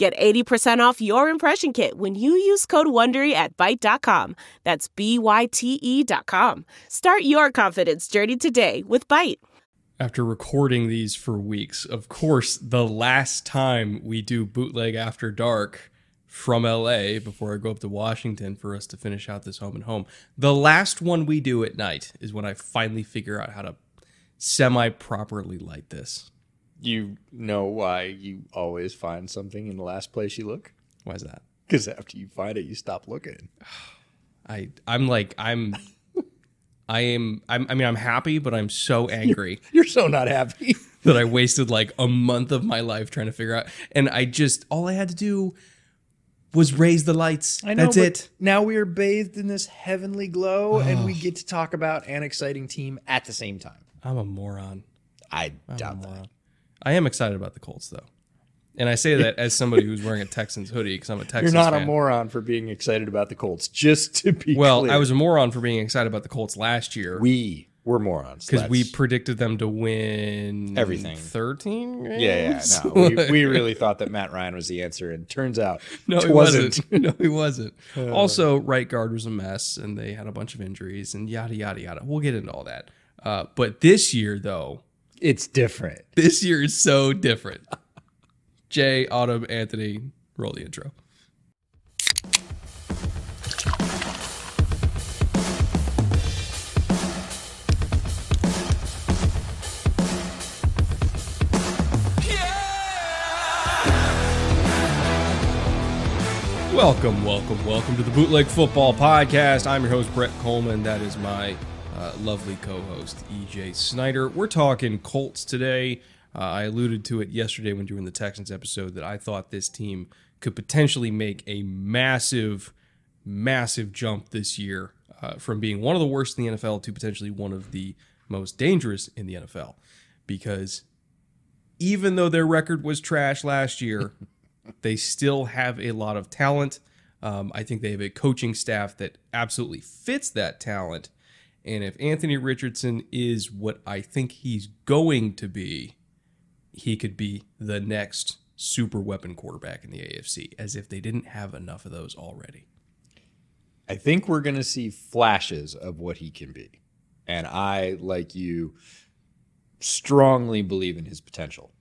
Get 80% off your impression kit when you use code WONDERY at Byte.com. That's B-Y-T-E dot com. Start your confidence journey today with Byte. After recording these for weeks, of course, the last time we do Bootleg After Dark from LA before I go up to Washington for us to finish out this home and home, the last one we do at night is when I finally figure out how to semi properly light this. You know why you always find something in the last place you look? Why is that? Because after you find it, you stop looking. I I'm like I'm I am I'm, I mean I'm happy, but I'm so angry You're so not happy. that I wasted like a month of my life trying to figure out. And I just all I had to do was raise the lights. I know, That's it. Now we are bathed in this heavenly glow, and we get to talk about an exciting team at the same time. I'm a moron. I I'm doubt that. I am excited about the Colts though. And I say that as somebody who's wearing a Texans hoodie because I'm a Texans. You're not a moron for being excited about the Colts. Just to be Well, clear. I was a moron for being excited about the Colts last year We were morons because we predicted them to win Everything. 13 Yeah, yeah. No, we, we really thought that Matt Ryan was the answer, and turns out No, it he wasn't. wasn't. no, he wasn't. also, right guard was a mess, and they had a bunch of injuries, and yada yada yada. We'll get into all that. Uh, but this year, though, It's different. this year is so different. Jay, Autumn, Anthony, roll the intro. Welcome, welcome, welcome to the Bootleg Football Podcast. I'm your host, Brett Kollmann. That is my uh, lovely co host, EJ Snyder. We're talking Colts today. Uh, I alluded to it yesterday when doing the Texans episode that I thought this team could potentially make a massive, massive jump this year uh, from being one of the worst in the NFL to potentially one of the most dangerous in the NFL. Because even though their record was trash last year, they still have a lot of talent. Um, I think they have a coaching staff that absolutely fits that talent. And if Anthony Richardson is what I think he's going to be, he could be the next super weapon quarterback in the AFC, as if they didn't have enough of those already. I think we're going to see flashes of what he can be. And I, like you, strongly believe in his potential.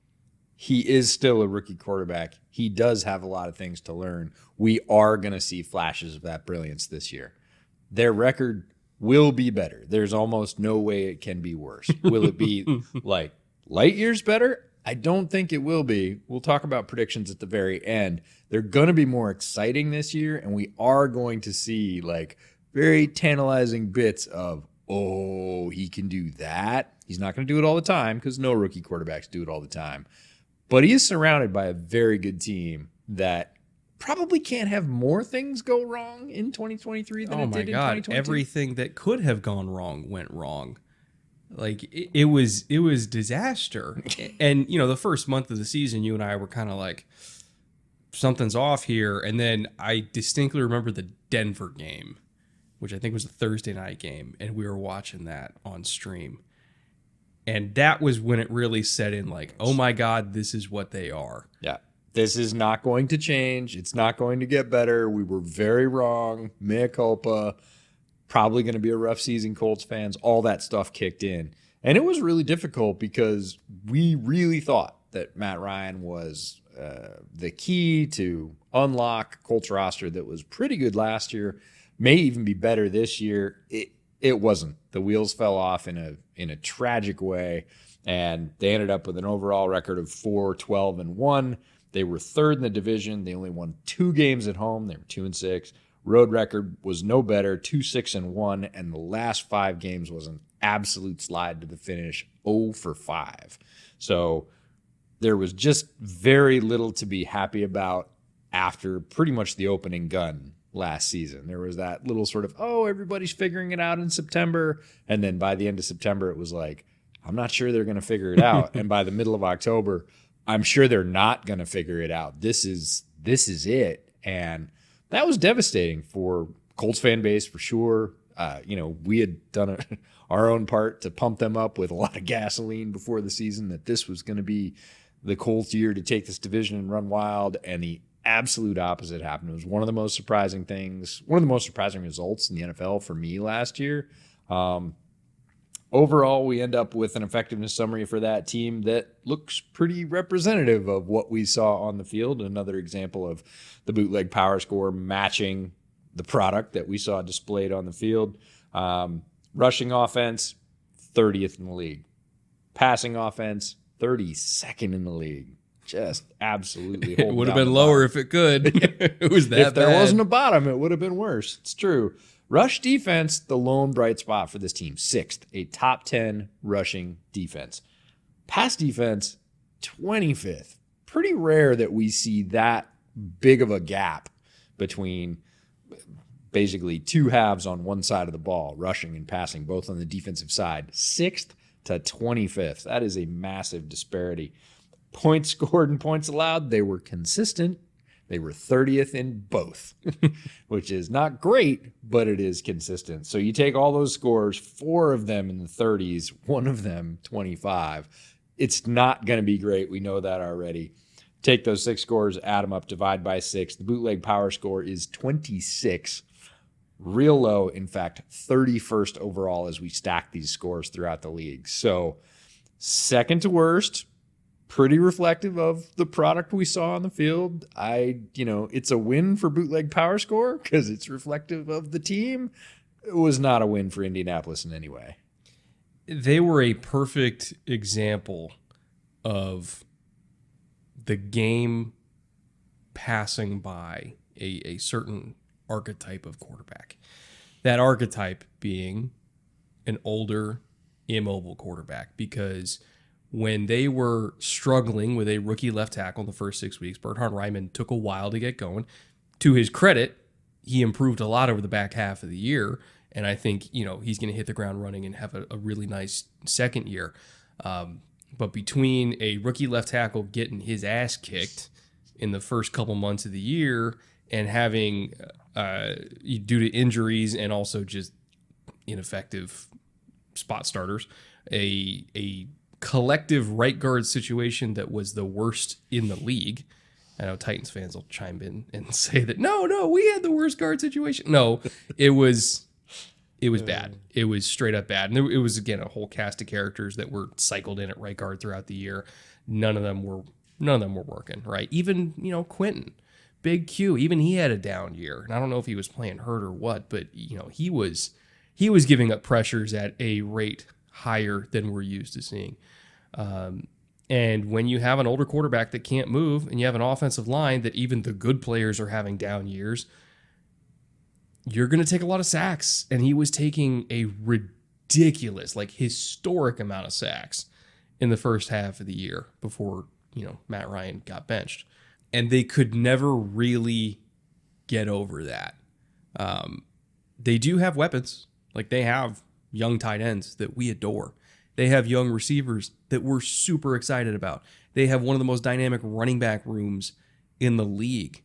He is still a rookie quarterback. He does have a lot of things to learn. We are going to see flashes of that brilliance this year. Their record will be better. There's almost no way it can be worse. Will it be like light years better? I don't think it will be. We'll talk about predictions at the very end. They're going to be more exciting this year, and we are going to see like very tantalizing bits of, oh, he can do that. He's not going to do it all the time because no rookie quarterbacks do it all the time. But he is surrounded by a very good team that probably can't have more things go wrong in 2023 than oh it my did in god 2022. everything that could have gone wrong went wrong. Like it, it was it was disaster. And you know the first month of the season you and i were kind of like something's off here. And then i distinctly remember the denver game which i think was a thursday night game and we were watching that on stream. And that was when it really set in like oh my god this is what they are. Yeah. This is not going to change. It's not going to get better. We were very wrong. Mea culpa. Probably going to be a rough season, Colts fans. All that stuff kicked in. And it was really difficult because we really thought that Matt Ryan was uh, the key to unlock Colts roster that was pretty good last year, may even be better this year. It, it wasn't. The wheels fell off in a in a tragic way, and they ended up with an overall record of 4 12 and 1. They were third in the division. They only won two games at home. They were 2 and 6. Road record was no better, 2 6 and 1, and the last 5 games was an absolute slide to the finish, 0 for 5. So there was just very little to be happy about after pretty much the opening gun last season. There was that little sort of, oh, everybody's figuring it out in September. And then by the end of September, it was like, I'm not sure they're going to figure it out. and by the middle of October, I'm sure they're not going to figure it out. This is this is it. And that was devastating for Colts fan base for sure. Uh, you know, we had done a, our own part to pump them up with a lot of gasoline before the season that this was going to be the Colts year to take this division and run wild. And the absolute opposite happened. It was one of the most surprising things, one of the most surprising results in the NFL for me last year. Um, overall, we end up with an effectiveness summary for that team that looks pretty representative of what we saw on the field. Another example of the bootleg power score matching the product that we saw displayed on the field. Um, rushing offense, 30th in the league. Passing offense, 32nd in the league. Just absolutely. It would have been lower if it could. it was that if there bad. wasn't a bottom, it would have been worse. It's true. Rush defense, the lone bright spot for this team, sixth, a top 10 rushing defense. Pass defense, 25th. Pretty rare that we see that big of a gap between basically two halves on one side of the ball, rushing and passing, both on the defensive side. Sixth to 25th. That is a massive disparity. Points scored and points allowed, they were consistent. They were 30th in both, which is not great, but it is consistent. So you take all those scores, four of them in the 30s, one of them 25. It's not going to be great. We know that already. Take those six scores, add them up, divide by six. The bootleg power score is 26 real low. In fact, 31st overall as we stack these scores throughout the league. So, second to worst, pretty reflective of the product we saw on the field. I, you know, it's a win for bootleg power score because it's reflective of the team. It was not a win for Indianapolis in any way. They were a perfect example of the game passing by a, a certain archetype of quarterback. That archetype being an older, immobile quarterback. Because when they were struggling with a rookie left tackle in the first six weeks, Bernhard Raimann took a while to get going. To his credit, he improved a lot over the back half of the year. And I think, you know, he's going to hit the ground running and have a, a really nice second year. Um, but between a rookie left tackle getting his ass kicked in the first couple months of the year and having uh, due to injuries and also just ineffective spot starters, a a collective right guard situation that was the worst in the league. I know Titans fans will chime in and say that no, no, we had the worst guard situation. No, it was it was bad. It was straight up bad. And it was again a whole cast of characters that were cycled in at right guard throughout the year. None of them were none of them were working, right? Even, you know, Quenton Big Q, even he had a down year. And I don't know if he was playing hurt or what, but you know, he was he was giving up pressures at a rate higher than we're used to seeing. Um, and when you have an older quarterback that can't move and you have an offensive line that even the good players are having down years, you're going to take a lot of sacks. And he was taking a ridiculous, like historic amount of sacks in the first half of the year before, you know, Matt Ryan got benched and they could never really get over that. Um, they do have weapons, like they have young tight ends that we adore. They have young receivers that we're super excited about. They have one of the most dynamic running back rooms in the league.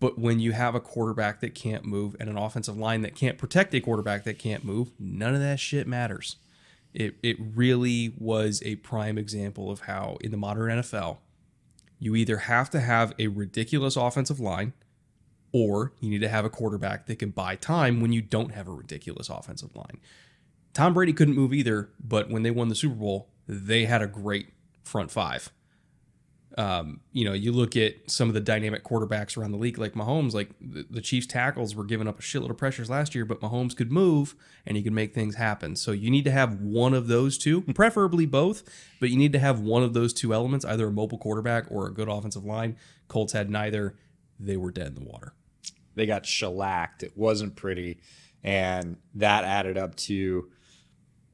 But when you have a quarterback that can't move and an offensive line that can't protect a quarterback that can't move, none of that shit matters. It, it really was a prime example of how in the modern NFL, you either have to have a ridiculous offensive line or you need to have a quarterback that can buy time when you don't have a ridiculous offensive line. Tom Brady couldn't move either, but when they won the Super Bowl, they had a great front five. Um, you know, you look at some of the dynamic quarterbacks around the league, like Mahomes. Like the, the Chiefs tackles were giving up a shitload of pressures last year, but Mahomes could move and he could make things happen. So you need to have one of those two, preferably both, but you need to have one of those two elements, either a mobile quarterback or a good offensive line. Colts had neither. They were dead in the water. They got shellacked. It wasn't pretty, and that added up to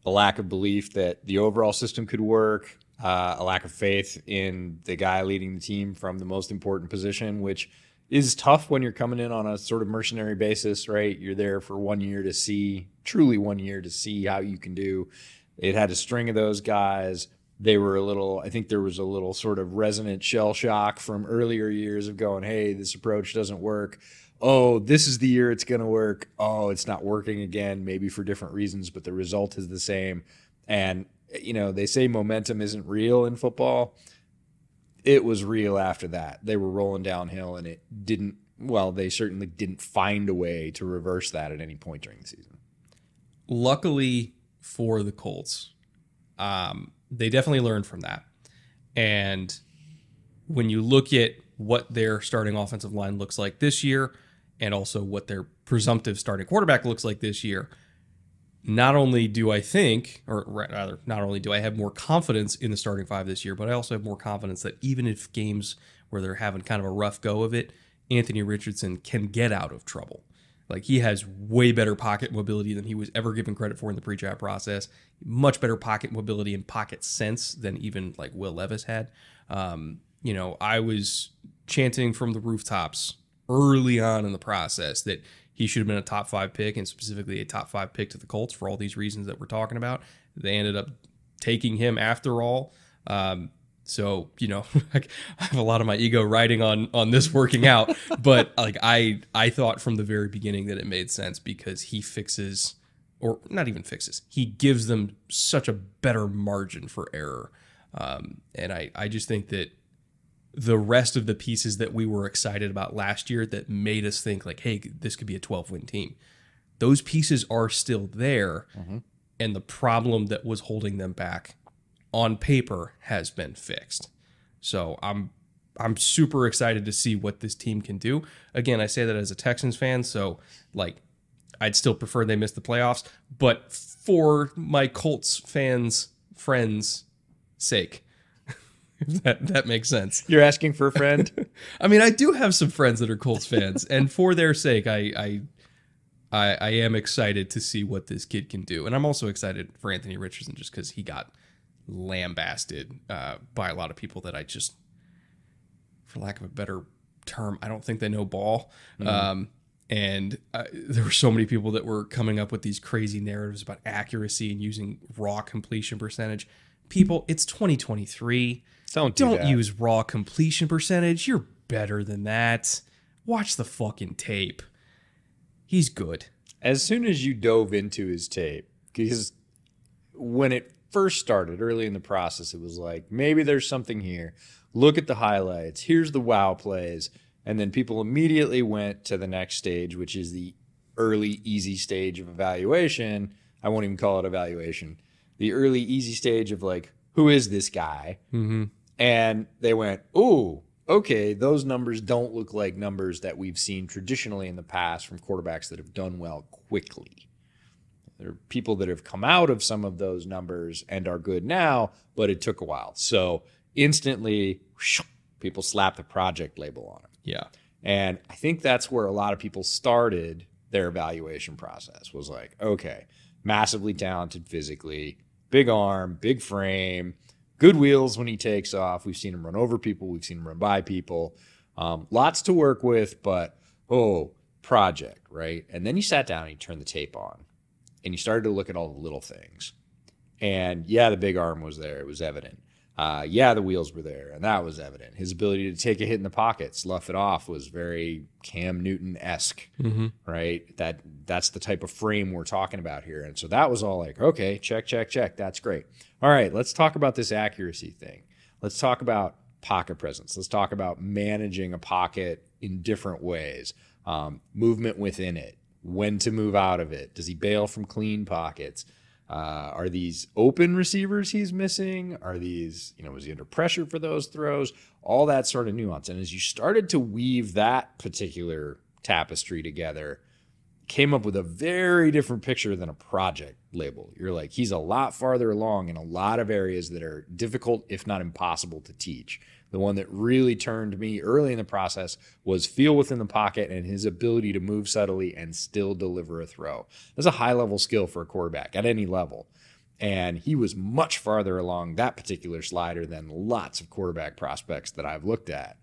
a lack of belief that the overall system could work, uh, a lack of faith in the guy leading the team from the most important position, which is tough when you're coming in on a sort of mercenary basis, right? You're there for one year to see, truly one year to see how you can do. It had a string of those guys. They were a little, I think there was a little sort of resonant shell shock from earlier years of going, hey, this approach doesn't work oh, this is the year it's going to work. Oh, it's not working again, maybe for different reasons, but the result is the same. And, you know, they say momentum isn't real in football. It was real after that. They were rolling downhill and it didn't, well, they certainly didn't find a way to reverse that at any point during the season. Luckily for the Colts, um, they definitely learned from that. And when you look at what their starting offensive line looks like this year, and also what their presumptive starting quarterback looks like this year, not only do I think, or rather, not only do I have more confidence in the starting five this year, but I also have more confidence that even if games where they're having kind of a rough go of it, Anthony Richardson can get out of trouble. Like he has way better pocket mobility than he was ever given credit for in the pre-draft process. Much better pocket mobility and pocket sense than even like Will Levis had. Um, you know, I was chanting from the rooftops early on in the process that he should have been a top five pick and specifically a top five pick to the Colts for all these reasons that we're talking about. They ended up taking him after all. Um, so you know, I have a lot of my ego riding on on this working out, but like I I thought from the very beginning that it made sense because he fixes or not even fixes. He gives them such a better margin for error. Um, and I, I just think that the rest of the pieces that we were excited about last year that made us think like, hey, this could be a 12 win team. Those pieces are still there. Mm-hmm. And the problem that was holding them back on paper has been fixed. So I'm I'm super excited to see what this team can do. Again, I say that as a Texans fan, so like I'd still prefer they miss the playoffs, but for my Colts fans friends sake, that that makes sense. You're asking for a friend. I mean, I do have some friends that are Colts fans, and for their sake, I, I I I am excited to see what this kid can do, and I'm also excited for Anthony Richardson just because he got lambasted uh, by a lot of people that I just, for lack of a better term, I don't think they know ball. Mm-hmm. Um, and uh, there were so many people that were coming up with these crazy narratives about accuracy and using raw completion percentage. People, it's 2023 don't do not use raw completion percentage. You're better than that. Watch the fucking tape. He's good. As soon as you dove into his tape, because when it first started early in the process, it was like, maybe there's something here. Look at the highlights. Here's the wow plays. And then people immediately went to the next stage, which is the early, easy stage of evaluation. I won't even call it evaluation. The early, easy stage of like, who is this guy? Mm-hmm. And they went, ooh, okay, those numbers don't look like numbers that we've seen traditionally in the past from quarterbacks that have done well quickly. There are people that have come out of some of those numbers and are good now, but it took a while. So instantly, people slap the project label on them. Yeah. And I think that's where a lot of people started their evaluation process was like, okay, massively talented physically, big arm, big frame, good wheels when he takes off. We've seen him run over people. We've seen him run by people. Um, lots to work with, but oh, project, right? And then you sat down and you turned the tape on and you started to look at all the little things. And yeah, the big arm was there. It was evident. Uh, yeah, the wheels were there, and that was evident. His ability to take a hit in the pocket, slough it off, was very Cam Newton esque, mm-hmm. right? That that's the type of frame we're talking about here, and so that was all like, okay, check, check, check. That's great. All right, let's talk about this accuracy thing. Let's talk about pocket presence. Let's talk about managing a pocket in different ways, um, movement within it, when to move out of it. Does he bail from clean pockets? Uh, are these open receivers he's missing? Are these, you know, was he under pressure for those throws? All that sort of nuance. And as you started to weave that particular tapestry together, came up with a very different picture than a project label. You're like, he's a lot farther along in a lot of areas that are difficult, if not impossible, to teach. The one that really turned me early in the process was feel within the pocket and his ability to move subtly and still deliver a throw. That's a high level skill for a quarterback at any level. And he was much farther along that particular slider than lots of quarterback prospects that I've looked at.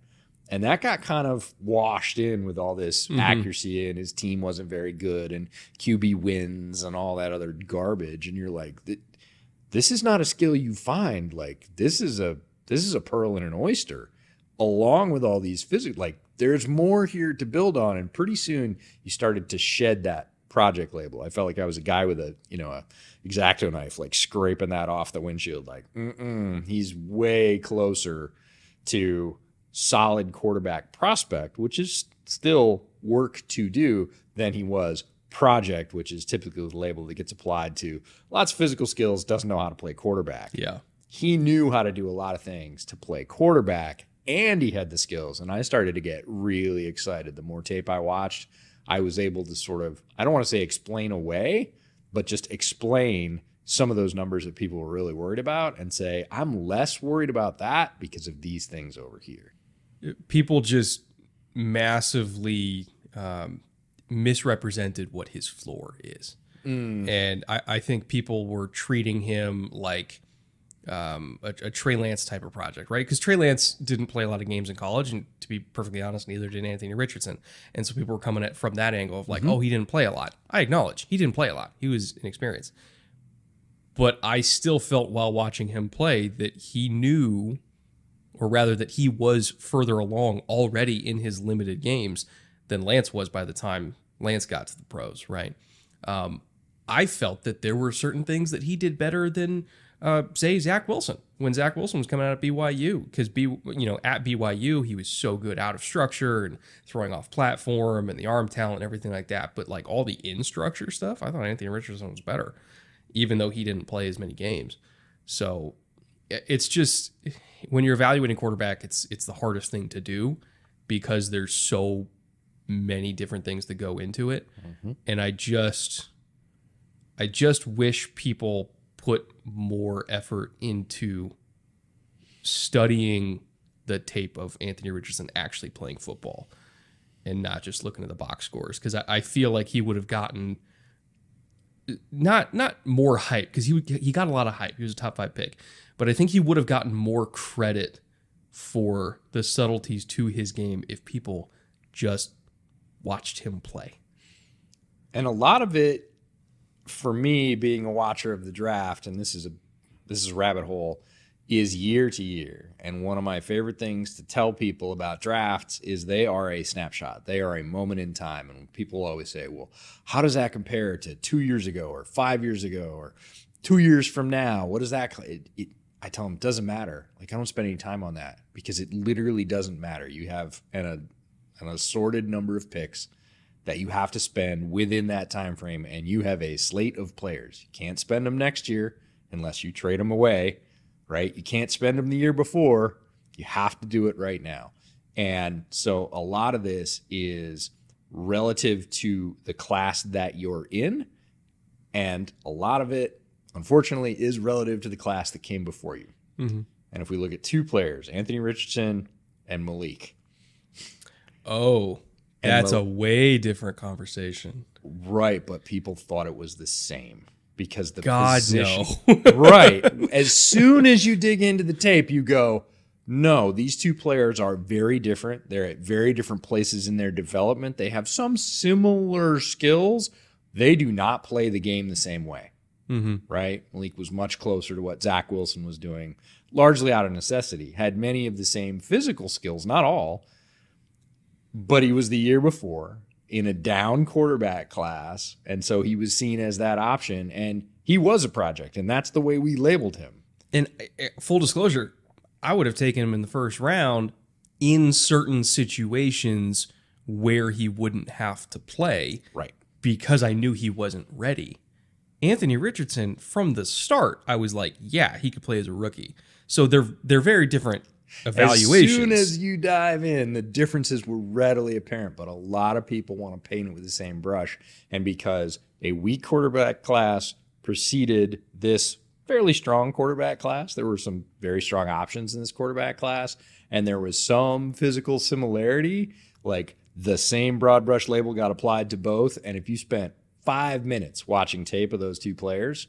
And that got kind of washed in with all this Mm-hmm. accuracy, and his team wasn't very good, and QB wins and all that other garbage. And you're like, this is not a skill you find. Like this is a this is a pearl in an oyster, along with all these physical. Like there's more here to build on, and pretty soon you started to shed that project label. I felt like I was a guy with a you know a X-Acto knife, like scraping that off the windshield. Like, mm-mm, he's way closer to solid quarterback prospect, which is still work to do, than he was project, which is typically the label that gets applied to lots of physical skills, doesn't know how to play quarterback. Yeah. He knew how to do a lot of things to play quarterback, and he had the skills. And I started to get really excited. The more tape I watched, I was able to sort of, I don't want to say explain away, but just explain some of those numbers that people were really worried about and say, I'm less worried about that because of these things over here. people just massively um, misrepresented what his floor is. And I, I think people were treating him like um, a, a Trey Lance type of project, right? Because Trey Lance didn't play a lot of games in college, and to be perfectly honest, neither did Anthony Richardson. And so people were coming at from that angle of like, oh, he didn't play a lot. I acknowledge he didn't play a lot. He was inexperienced. But I still felt while watching him play that he knew or rather that he was further along already in his limited games than Lance was by the time Lance got to the pros, right? Um, I felt that there were certain things that he did better than, uh, say, Zach Wilson when Zach Wilson was coming out of BYU because B, you know, at BYU he was so good out of structure and throwing off platform and the arm talent and everything like that. But like all the in structure stuff, I thought Anthony Richardson was better, even though he didn't play as many games. So it's just when you're evaluating quarterback, it's it's the hardest thing to do because there's so many different things that go into it, and I just I just wish people put more effort into studying the tape of Anthony Richardson actually playing football and not just looking at the box scores because I, I feel like he would have gotten not not more hype because he he got a lot of hype. He was a top five pick, but I think he would have gotten more credit for the subtleties to his game if people just watched him play. And a lot of it, for me, being a watcher of the draft, and this is a this is a rabbit hole, is year to year. And one of my favorite things to tell people about drafts is they are a snapshot. They are a moment in time. And people always say, well, how does that compare to two years ago or five years ago or two years from now? What does that? cl-" It, it, I tell them, it doesn't matter. Like I don't spend any time on that because it literally doesn't matter. You have an, a, an assorted number of picks that you have to spend within that time frame and you have a slate of players. You can't spend them next year unless you trade them away right? You can't spend them the year before. You have to do it right now. And so a lot of this is relative to the class that you're in and a lot of it unfortunately is relative to the class that came before you. Mm-hmm. And if we look at two players anthony richardson and malik. Oh, that's a way different conversation. Right, but people thought it was the same because the God, position, no. right. As soon as you dig into the tape, you go, no, these two players are very different. They're at very different places in their development. They have some similar skills. They do not play the game the same way. Mm-hmm. Right? Malik was much closer to what Zach Wilson was doing, largely out of necessity. Had many of the same physical skills, not all, but he was the year before in a down quarterback class. And so he was seen as that option. And he was a project. And that's the way we labeled him. And uh, full disclosure, I would have taken him in the first round in certain situations where he wouldn't have to play Right. because I knew he wasn't ready. Anthony Richardson from the start, I was like, yeah, he could play as a rookie. So they're they're very different evaluations. As soon as you dive in, the differences were readily apparent, but a lot of people want to paint it with the same brush. And because a weak quarterback class preceded this fairly strong quarterback class, there were some very strong options in this quarterback class, and there was some physical similarity. Like the same broad brush label got applied to both. And if you spent five minutes watching tape of those two players,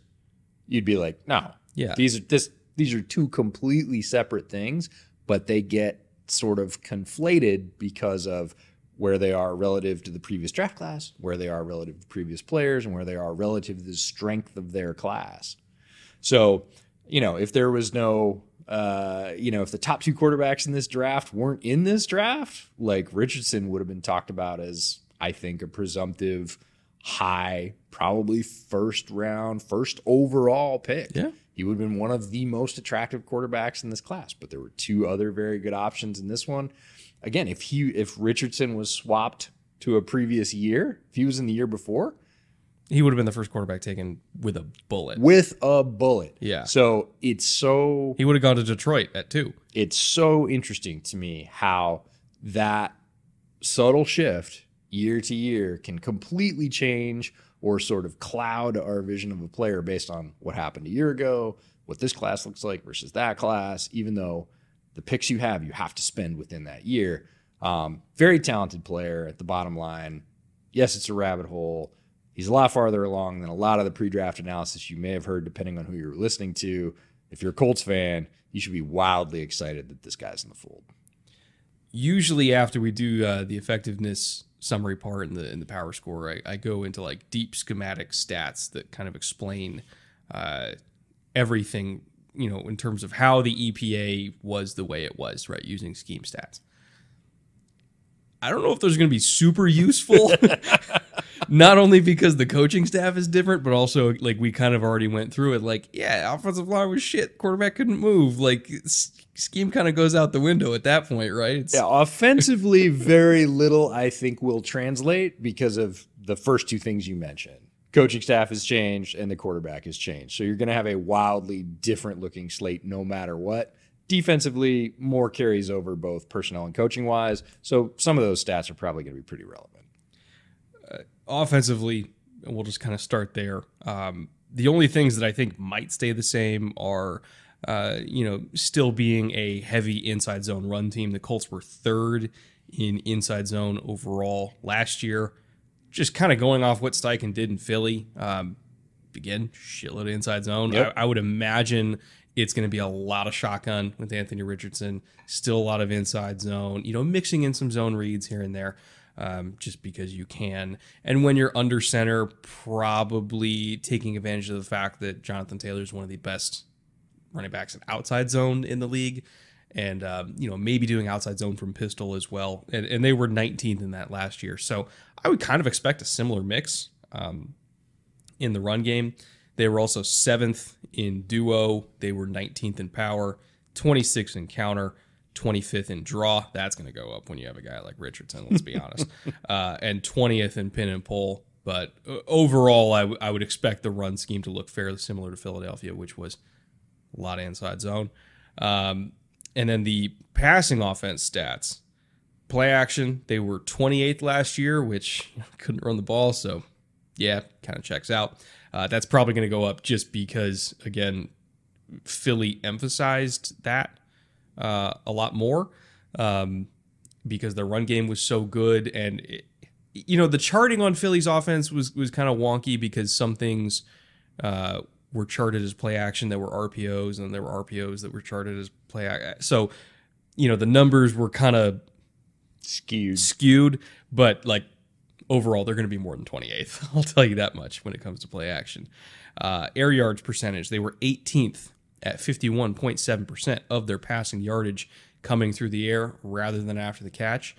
you'd be like, no, Yeah. these are this these are two completely separate things, but they get sort of conflated because of where they are relative to the previous draft class, where they are relative to previous players, and where they are relative to the strength of their class. So, you know, if there was no, uh, you know, if the top two quarterbacks in this draft weren't in this draft, like Richardson would have been talked about as, I think, a presumptive high, probably first round, first overall pick. Yeah. He would have been one of the most attractive quarterbacks in this class, but there were two other very good options in this one. Again, if he if Richardson was swapped to a previous year, if he was in the year before, he would have been the first quarterback taken with a bullet. with a bullet. Yeah. So it's so He would have gone to Detroit at two. it's so interesting to me how that subtle shift year to year can completely change or sort of cloud our vision of a player based on what happened a year ago, what this class looks like versus that class, even though the picks you have, you have to spend within that year. Um, very talented player at the bottom line. Yes, it's a rabbit hole. He's a lot farther along than a lot of the pre draft analysis you may have heard, depending on who you're listening to. If you're a Colts fan, you should be wildly excited that this guy's in the fold. usually after we do uh, the effectiveness summary part in the in the power score, I, I go into like deep schematic stats that kind of explain uh, everything, you know, in terms of how the EPA was the way it was, right, using scheme stats. I don't know if those are going to be super useful. Not only because the coaching staff is different, but also like we kind of already went through it. Like, yeah, offensive line was shit. Quarterback couldn't move. Like, scheme kind of goes out the window at that point, right? It's, Yeah, offensively, very little I think will translate because of the first two things you mentioned. Coaching staff has changed and the quarterback has changed. So you're going to have a wildly different looking slate no matter what. Defensively, more carries over both personnel and coaching wise. So some of those stats are probably going to be pretty relevant. offensively, we'll just kind of start there. Um, the only things that I think might stay the same are, uh, you know, still being a heavy inside zone run team. The Colts were third in inside zone overall last year. Just kind of going off what Steichen did in Philly. Um, again, shitload of inside zone. Yep. I, I would imagine it's going to be a lot of shotgun with Anthony Richardson. Still a lot of inside zone. You know, mixing in some zone reads here and there, um, just because you can. And when you're under center, probably taking advantage of the fact that Jonathan Taylor is one of the best running backs in outside zone in the league. And um, you know maybe doing outside zone from pistol as well, and, and they were 19th in that last year. So I would kind of expect a similar mix. Um, in the run game. They were also seventh in duo. They were 19th in power, 26th in counter, 25th in draw. That's going to go up when you have a guy like Richardson, let's be honest. Uh, and 20th in pin and pull. But uh, overall, I, w- I would expect the run scheme to look fairly similar to Philadelphia, which was a lot of inside zone. Um, and then the passing offense stats play action, they were 28th last year, which couldn't run the ball. So, yeah, kind of checks out. Uh, that's probably going to go up just because, again, Philly emphasized that uh, a lot more um, because their run game was so good. And, it, you know, the charting on Philly's offense was, was kind of wonky because some things uh, were charted as play action that were RPOs, and there were RPOs that were charted as play action. So, you know, the numbers were kind of Skewed. skewed, but like overall, they're going to be more than 28th. I'll tell you that much when it comes to play action. Uh, air yards percentage, they were 18th at 51.7% of their passing yardage coming through the air rather than after the catch.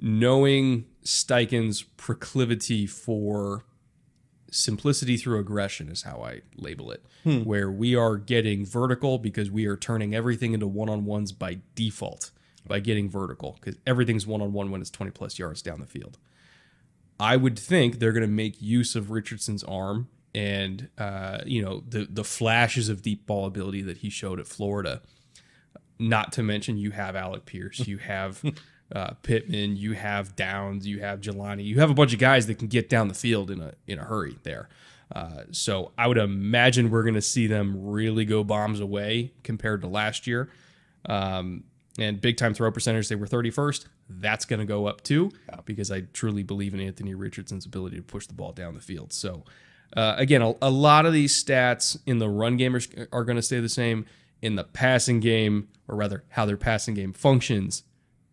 Knowing Steichen's proclivity for simplicity through aggression is how I label it, where we are getting vertical because we are turning everything into one on ones by default by getting vertical because everything's one on one when it's 20 plus yards down the field. I would think they're going to make use of Richardson's arm and uh, you know the the flashes of deep ball ability that he showed at Florida. Not to mention, you have Alec Pierce, you have uh, Pittman, you have Downs, you have Jelani, you have a bunch of guys that can get down the field in a in a hurry there. Uh, so I would imagine we're going to see them really go bombs away compared to last year. Um, and big time throw percentage, they were 31st. That's going to go up too because I truly believe in Anthony Richardson's ability to push the ball down the field. So, uh, again, a, a, lot of these stats in the run game are, are going to stay the same. In the passing game, or rather, how their passing game functions,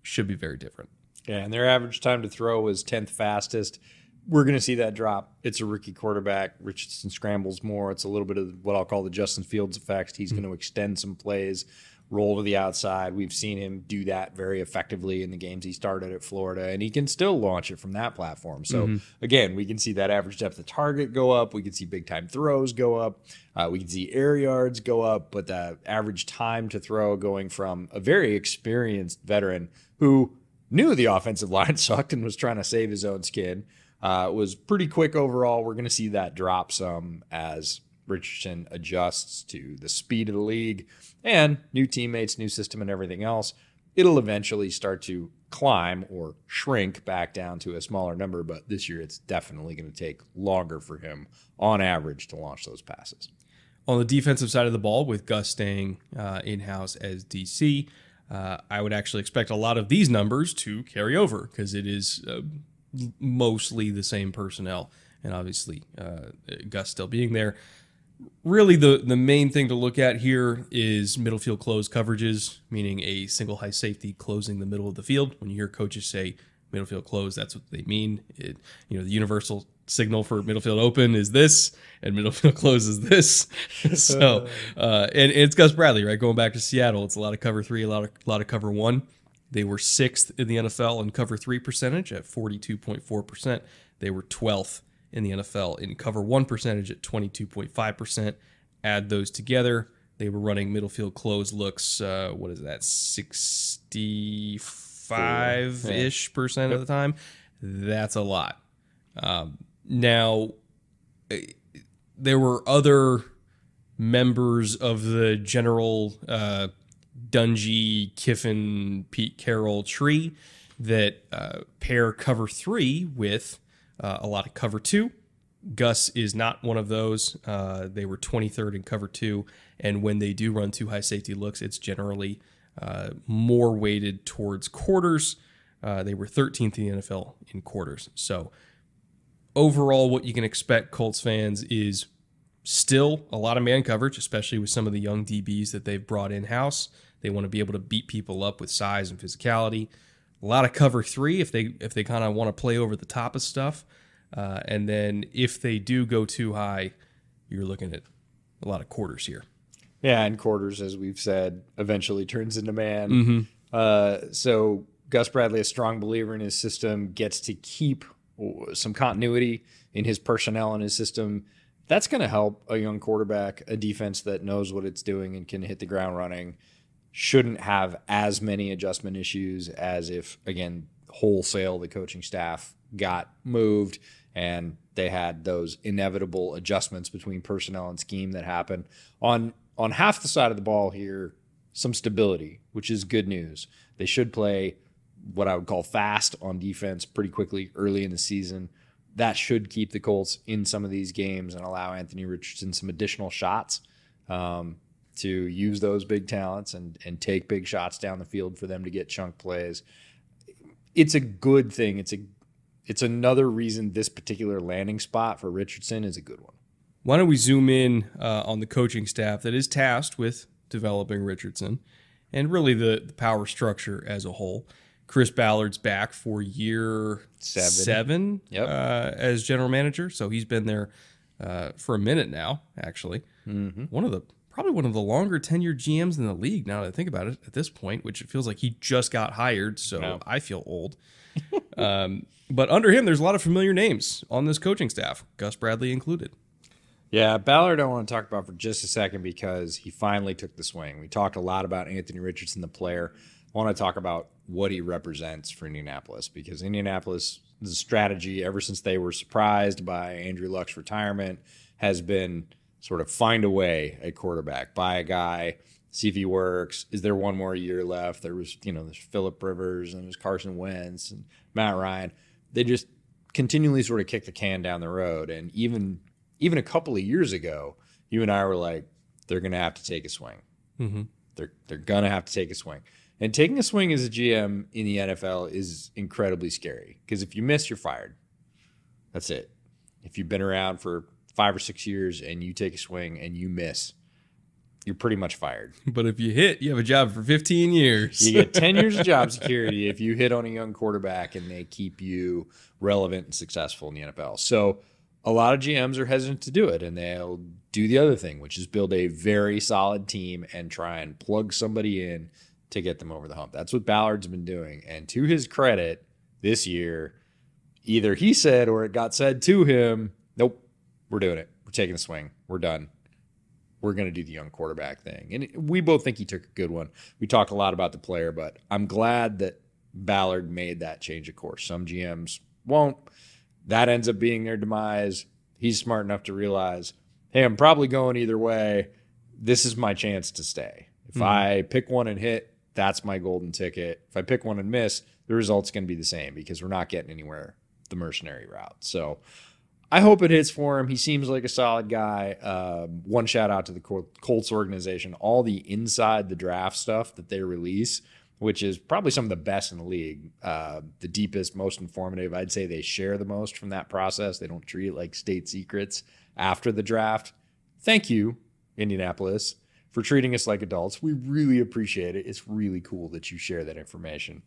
should be very different. Yeah, and their average time to throw was 10th fastest. We're going to see that drop. It's a rookie quarterback. Richardson scrambles more. It's a little bit of what I'll call the Justin Fields effect. He's mm-hmm. going to extend some plays roll to the outside. We've seen him do that very effectively in the games he started at Florida, and he can still launch it from that platform. So mm-hmm. again, we can see that average depth of target go up. We can see big time throws go up. Uh, we can see air yards go up, but the average time to throw going from a very experienced veteran who knew the offensive line sucked and was trying to save his own skin. Uh, was pretty quick overall. We're going to see that drop some as Richardson adjusts to the speed of the league and new teammates, new system, and everything else. It'll eventually start to climb or shrink back down to a smaller number, but this year it's definitely going to take longer for him on average to launch those passes. On the defensive side of the ball, with Gus staying uh, in house as DC, uh, I would actually expect a lot of these numbers to carry over because it is uh, mostly the same personnel, and obviously uh, Gus still being there really the the main thing to look at here is middle field close coverages, meaning a single high safety closing the middle of the field. When you hear coaches say middle field close, that's what they mean. It you know the universal signal for middle field open is this, and middle field close is this. so uh, and, and, it's Gus Bradley, right? Going back to Seattle, it's a lot of cover three, a lot of a lot of cover one. They were sixth in the NFL in cover three percentage at forty two point four percent. They were twelfth in the NFL in cover one percentage at 22.5%. Add those together. They were running middle field close looks, uh, what is that, 65 ish percent of the time. That's a lot. Um, now, eh, there were other members of the general uh, Dungy, Kiffin, Pete Carroll tree that uh, pair cover three with uh, a lot of cover two. Gus is not one of those. Uh, they were 23rd in cover two. And when they do run two high safety looks, it's generally uh, more weighted towards quarters. Uh, they were 13th in the NFL in quarters. So, overall, what you can expect, Colts fans, is still a lot of man coverage, especially with some of the young DBs that they've brought in house. They want to be able to beat people up with size and physicality a lot of cover three if they if they kind of want to play over the top of stuff. Uh, and then if they do go two high, you're looking at a lot of quarters here. Yeah, and quarters, as we've said, eventually turns into man. Mm-hmm. Uh, so Gus Bradley, a strong believer in his system, gets to keep some continuity in his personnel and his system. That's going to help a young quarterback, a defense that knows what it's doing and can hit the ground running shouldn't have as many adjustment issues as if again wholesale the coaching staff got moved and they had those inevitable adjustments between personnel and scheme that happen. On on half the side of the ball here some stability which is good news. They should play what i would call fast on defense pretty quickly early in the season. That should keep the colts in some of these games and allow anthony richardson some additional shots. Um, to use those big talents and and take big shots down the field for them to get chunk plays. It's a good thing. It's a it's another reason this particular landing spot for Richardson is a good one. Why don't we zoom in uh, on the coaching staff that is tasked with developing Richardson and really the, the power structure as a whole? Chris Ballard's back for year seven, seven yep. uh, as general manager, so he's been there uh, for a minute now. Actually, mm-hmm. one of the probably one of the longer tenure GMs in the league now that I think about it at this point, which it feels like he just got hired. So no. I feel old. um, but under him, there's a lot of familiar names on this coaching staff, Gus Bradley included. Yeah, Ballard, I want to talk about for just a second because he finally took the swing. We talked a lot about Anthony Richardson, the player. I want to talk about what he represents for Indianapolis because Indianapolis, the strategy ever since they were surprised by Andrew Luck's retirement has been sort of find a way at quarterback, buy a guy, see if he works. Is there one more year left? There was, you know, there's Philip Rivers and there's Carson Wentz and Matt Ryan. They just continually sort of kick the can down the road. And even even a couple of years ago, you and I were like, they're going to have to take a swing. Mm-hmm. They're they're going to have to take a swing. And taking a swing as a GM in the NFL is incredibly scary because if you miss, you're fired. That's it. If you've been around for five or six years and you take a swing and you miss, you're pretty much fired. But if you hit, you have a job for 15 years. You get 10 years of job security if you hit on a young quarterback and they keep you relevant and successful in the NFL. So a lot of GMs are hesitant to do it and they'll do the other thing, which is build a very solid team and try and plug somebody in to get them over the hump. That's what Ballard's been doing. And to his credit, this year, either he said or it got said to him, we're doing it. We're taking a swing. We're done. We're going to do the young quarterback thing. And we both think he took a good one. We talk a lot about the player, but I'm glad that Ballard made that change of course. Some GMs won't. That ends up being their demise. He's smart enough to realize, hey, I'm probably going either way. This is my chance to stay. If mm-hmm. I pick one and hit, that's my golden ticket. If I pick one and miss, the result's going to be the same because we're not getting anywhere the mercenary route. So I hope it hits for him. He seems like a solid guy. Um, one shout out to the Colts organization. All the inside the draft stuff that they release, which is probably some of the best in the league, uh, the deepest, most informative. I'd say they share the most from that process. They don't treat it like state secrets after the draft. Thank you, Indianapolis, for treating us like adults. We really appreciate it. It's really cool that you share that information.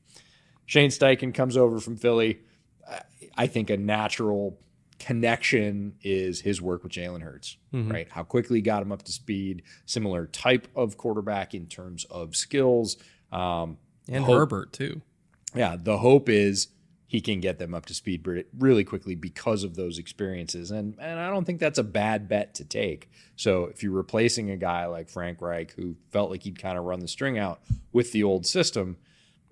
Shane Steichen comes over from Philly. I- I think a natural connection is his work with Jalen Hurts, right? How quickly he got him up to speed, similar type of quarterback in terms of skills. Um, and hope- Herbert, too. yeah, the hope is he can get them up to speed really quickly because of those experiences. And and I don't think that's a bad bet to take. So if you're replacing a guy like Frank Reich who felt like he'd kind of run the string out with the old system,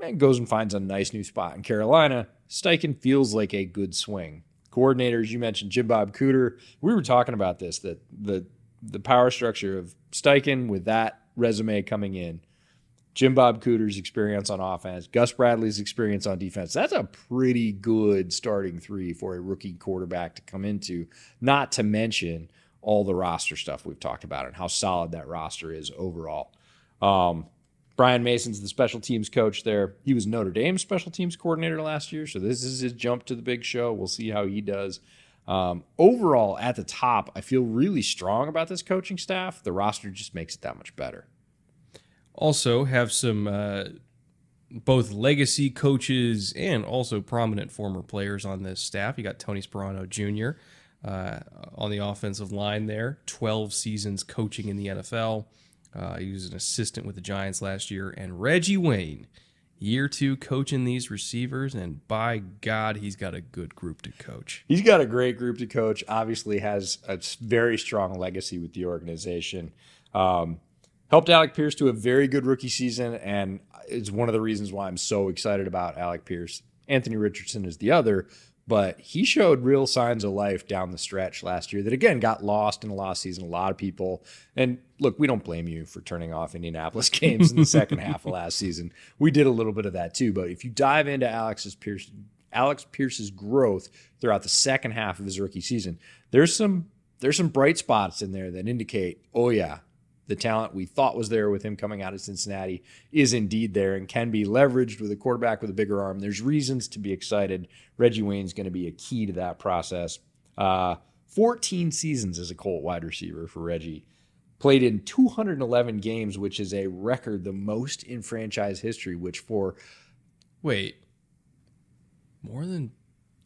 and goes and finds a nice new spot in Carolina, Steichen feels like a good swing. Coordinators, you mentioned Jim Bob Cooter. We were talking about this that the the power structure of Steichen with that resume coming in Jim Bob Cooter's experience on offense, Gus Bradley's experience on defense. That's a pretty good starting three for a rookie quarterback to come into, not to mention all the roster stuff we've talked about and how solid that roster is overall. Um, Brian Mason's the special teams coach there. He was Notre Dame's special teams coordinator last year, so this is his jump to the big show. We'll see how he does. Um, overall, at the top, I feel really strong about this coaching staff. The roster just makes it that much better. Also, have some uh, both legacy coaches and also prominent former players on this staff. You got Tony Sparano Jr. Uh, on the offensive line there, 12 seasons coaching in the NFL. Uh, he was an assistant with the Giants last year. And Reggie Wayne, year two coaching these receivers. And by God, he's got a good group to coach. He's got a great group to coach. Obviously, has a very strong legacy with the organization. Um, helped Alec Pierce to a very good rookie season, and it's one of the reasons why I'm so excited about Alec Pierce. Anthony Richardson is the other, but he showed real signs of life down the stretch last year. That again got lost in the last season. A lot of people, and look, we don't blame you for turning off Indianapolis games in the second half of last season. We did a little bit of that too. But if you dive into Alex's Pierce Alec Pierce's growth throughout the second half of his rookie season, there's some there's some bright spots in there that indicate, oh yeah, the talent we thought was there with him coming out of Cincinnati is indeed there and can be leveraged with a quarterback with a bigger arm. There's reasons to be excited. Reggie Wayne's going to be a key to that process. Uh, 14 seasons as a Colt wide receiver for Reggie. Played in 211 games, which is a record, the most in franchise history, which for Wait, more than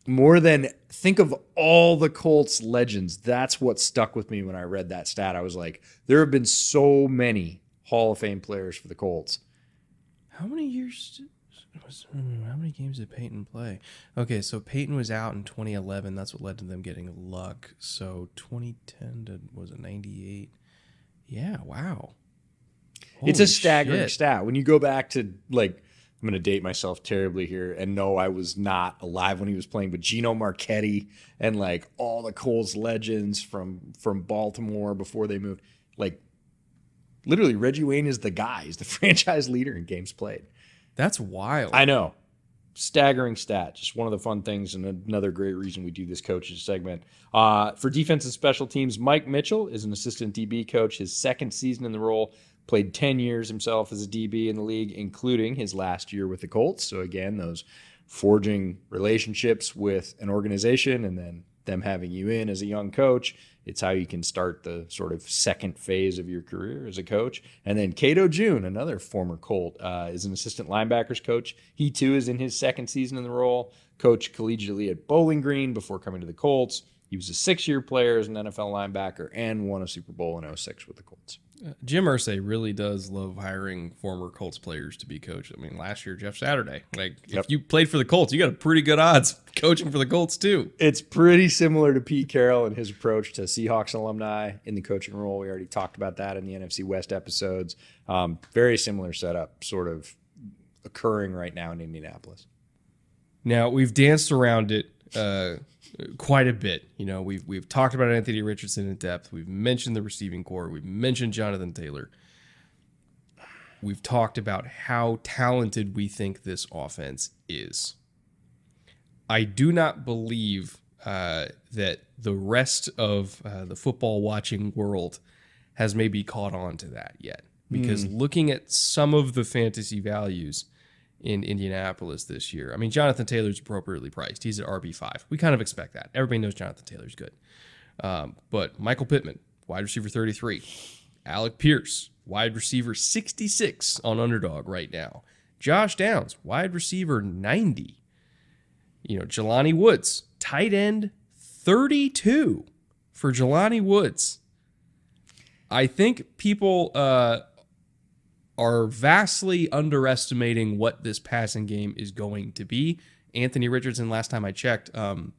more than think of all the Colts legends. That's what stuck with me when I read that stat. I was like, there have been so many Hall of Fame players for the Colts. How many years? Was, how many games did Peyton play? Okay, so Peyton was out in 2011. That's what led to them getting Luck. So 2010 to was it 98? Yeah, wow. it's a Holy staggering shit. stat. When you go back to like I'm going to date myself terribly here and no, I was not alive when he was playing, but Gino Marchetti and like all the Colts legends from from Baltimore before they moved, like literally Reggie Wayne is the guy. He's the franchise leader in games played. That's wild. I know. Staggering stat. Just one of the fun things, and another great reason we do this coaches segment. Uh, for defense and special teams, Mike Mitchell is an assistant DB coach. His second season in the role, played 10 years himself as a DB in the league, including his last year with the Colts. So, again, those forging relationships with an organization and then them having you in as a young coach. It's how you can start the sort of second phase of your career as a coach. And then Cato June, another former Colt, uh, is an assistant linebackers coach. He too is in his second season in the role. Coached collegiately at Bowling Green before coming to the Colts. He was a six-year player as an NFL linebacker and won a Super Bowl in 06 with the Colts. Jim Irsay really does love hiring former Colts players to be coached. I mean, last year Jeff Saturday, like Yep. if you played for the Colts, you got a pretty good odds coaching for the Colts too. It's pretty similar to Pete Carroll and his approach to Seahawks alumni in the coaching role. We already talked about that in the NFC West episodes. Um, very similar setup, sort of occurring right now in Indianapolis. Now we've danced around it uh, quite a bit. You know, we've we've talked about Anthony Richardson in depth. We've mentioned the receiving corps. We've mentioned Jonathan Taylor. We've talked about how talented we think this offense is. I do not believe uh, that the rest of uh, the football watching world has maybe caught on to that yet. Because looking at some of the fantasy values in Indianapolis this year, I mean, Jonathan Taylor's appropriately priced. He's at RB5. We kind of expect that. Everybody knows Jonathan Taylor's good. Um, but Michael Pittman, wide receiver 33. Alec Pierce, wide receiver 66 on underdog right now. Josh Downs, wide receiver 90 you know, Jelani Woods, tight end 32 for Jelani Woods. I think people uh, are vastly underestimating what this passing game is going to be. Anthony Richardson, last time I checked, um,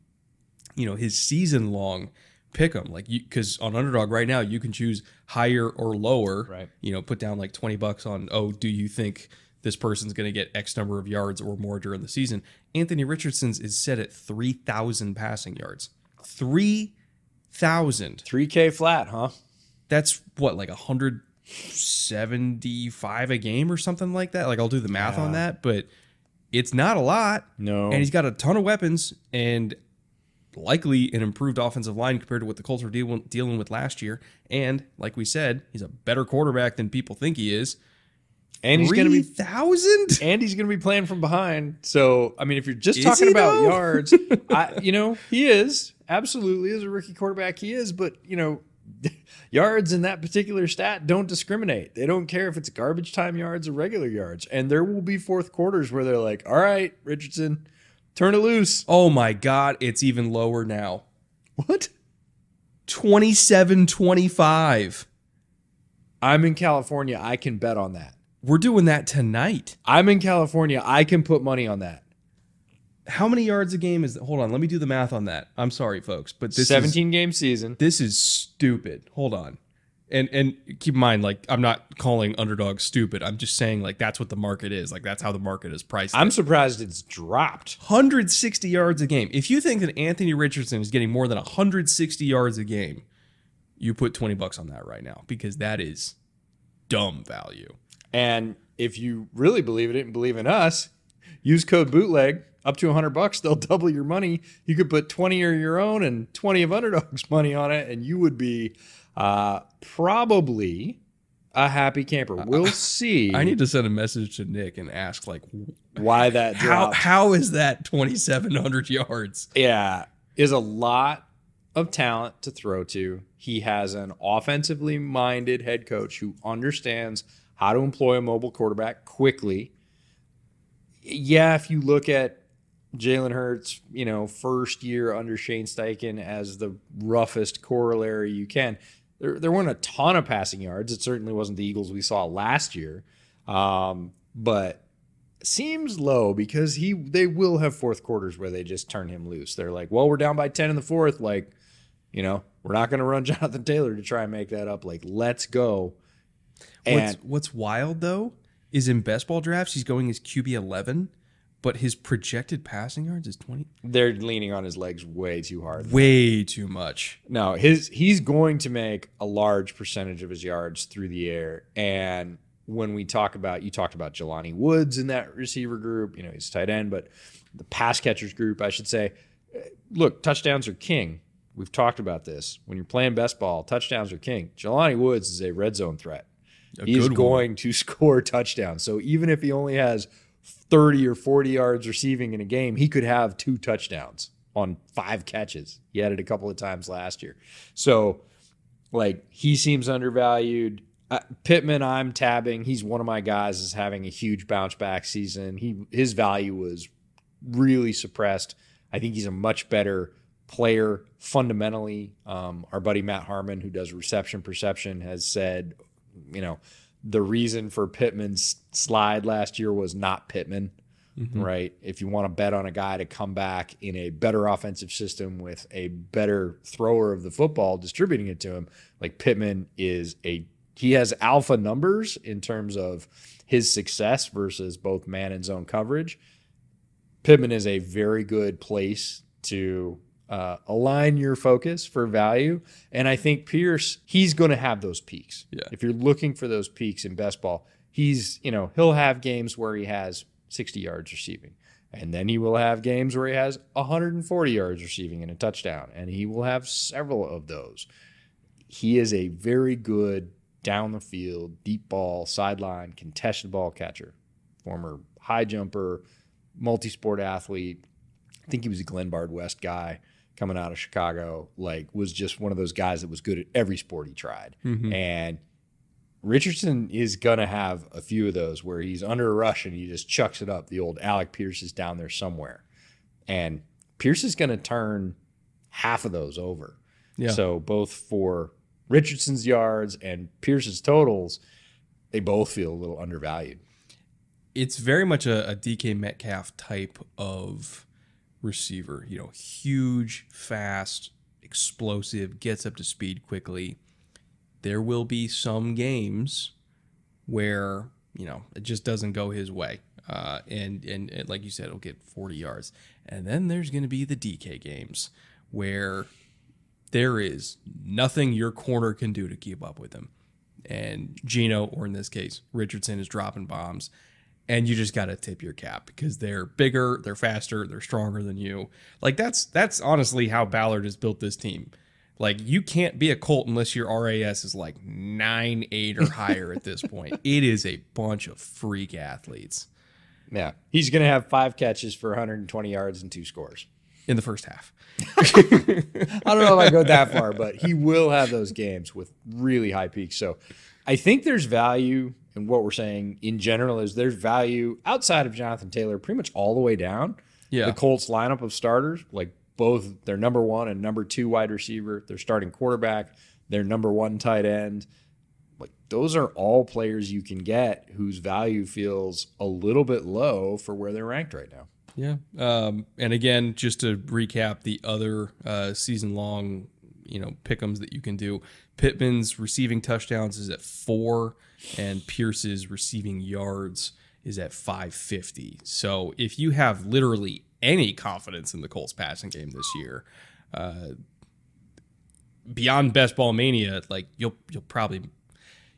you know, his season long pick 'em like you because on underdog right now you can choose higher or lower Right. you know put down like 20 bucks on oh do you think this person's going to get x number of yards or more during the season anthony richardson's is set at 3000 passing yards 3000 3K flat, huh? that's what like 175 a game or something like that like i'll do the math on that but it's not a lot No. and he's got a ton of weapons and likely an improved offensive line compared to what the Colts were deal- dealing with last year. And like we said, he's a better quarterback than people think he is. and he's going to be thousand. and he's going to be playing from behind. So, I mean, if you're just Is talking about though? yards, I, you know, he is absolutely as a rookie quarterback, he is. But you know, yards in that particular stat don't discriminate. They don't care if it's garbage time yards or regular yards. And there will be fourth quarters where they're like, "All right, Richardson, turn it loose." Oh my God, it's even lower now. What? 27 25. I'm in California. I can bet on that. We're doing that tonight. I'm in California. I can put money on that. How many yards a game is that? Hold on, let me do the math on that. I'm sorry, folks, but this is 17 game season. this is stupid. Hold on. And and keep in mind, like I'm not calling underdog stupid. I'm just saying like that's what the market is. Like that's how the market is priced. I'm surprised it's dropped. 160 yards a game. If you think that Anthony Richardson is getting more than 160 yards a game, you put 20 bucks on that right now because that is dumb value. And if you really believe in it and believe in us, use code bootleg up to 100 bucks. They'll double your money. You could put 20 of your own and 20 of underdogs money on it, and you would be uh, probably a happy camper. We'll see I need to send a message to Nick and ask like why that how how is that 2700 yards? yeah, is a lot of talent to throw to. He has an offensively minded head coach who understands how to employ a mobile quarterback quickly. Yeah, if you look at Jalen Hurts, you know, first year under Shane Steichen as the roughest corollary you can, there, there weren't a ton of passing yards. It certainly wasn't the Eagles we saw last year. Um, but seems low because he they will have fourth quarters where they just turn him loose. They're like, well, we're down by 10 in the fourth. Like, you know, we're not going to run Jonathan Taylor to try and make that up. Like, let's go. And what's what's wild though is in best ball drafts he's going as QB eleven, but his projected passing yards is twenty. They're leaning on his legs way too hard. Way too much. No, his he's going to make a large percentage of his yards through the air. And when we talk about you talked about Jelani Woods in that receiver group, you know, he's tight end, but the pass catchers group, I should say, eh, look, touchdowns are king. We've talked about this. When you're playing best ball, touchdowns are king. Jelani Woods is a red zone threat. A He's going to score touchdowns. So even if he only has 30 or 40 yards receiving in a game, he could have two touchdowns on five catches. He had it a couple of times last year. So, like, he seems undervalued. Uh, Pittman, I'm tabbing. He's one of my guys is having a huge bounce back season. He his value was really suppressed. I think he's a much better player fundamentally. Um, our buddy Matt Harmon, who does reception perception, has said, you know, the reason for Pittman's slide last year was not Pittman, mm-hmm. right? If you want to bet on a guy to come back in a better offensive system with a better thrower of the football, distributing it to him, like Pittman is a he has alpha numbers in terms of his success versus both man and zone coverage. Pittman is a very good place to uh, align your focus for value. And I think Pierce, he's going to have those peaks. Yeah. If you're looking for those peaks in best ball, he's, you know, he'll have games where he has 60 yards receiving. And then he will have games where he has 140 yards receiving and a touchdown. And he will have several of those. He is a very good down the field, deep ball, sideline, contested ball catcher, former high jumper, multi sport athlete. I think he was a Glenbard West guy coming out of Chicago. Like, was just one of those guys that was good at every sport he tried. Mm-hmm. And Richardson is gonna have a few of those where he's under a rush and he just chucks it up. The old Alec Pierce is down there somewhere, and Pierce is gonna turn half of those over. Yeah. So both for Richardson's yards and Pierce's totals, they both feel a little undervalued. it's very much a, a DK Metcalf type of receiver. You know, huge, fast, explosive, gets up to speed quickly. There will be some games where you know it just doesn't go his way, uh, and, and and like you said, he'll get 40 yards. And then there's going to be the DK games where there is nothing your corner can do to keep up with him. And Geno, or in this case, Richardson, is dropping bombs. And you just got to tip your cap because they're bigger, they're faster, they're stronger than you. Like that's that's honestly how Ballard has built this team. Like you can't be a Colt unless your RAS is like nine eight or higher at this point. It is a bunch of freak athletes Yeah, he's gonna have five catches for 120 yards and two scores. in the first half. I don't know if I go that far, but he will have those games with really high peaks. So I think there's value in what we're saying in general is there's value outside of Jonathan Taylor pretty much all the way down. Yeah. The Colts lineup of starters, like both their number one and number two wide receiver, their starting quarterback, their number one tight end. Like those are all players you can get whose value feels a little bit low for where they're ranked right now. Yeah. Um, and again, just to recap the other uh, season long, you know, pickums that you can do. Pittman's receiving touchdowns is at four, and Pierce's receiving yards is at 550. So if you have literally any confidence in the Colts passing game this year, uh, beyond best ball mania, like you'll you'll probably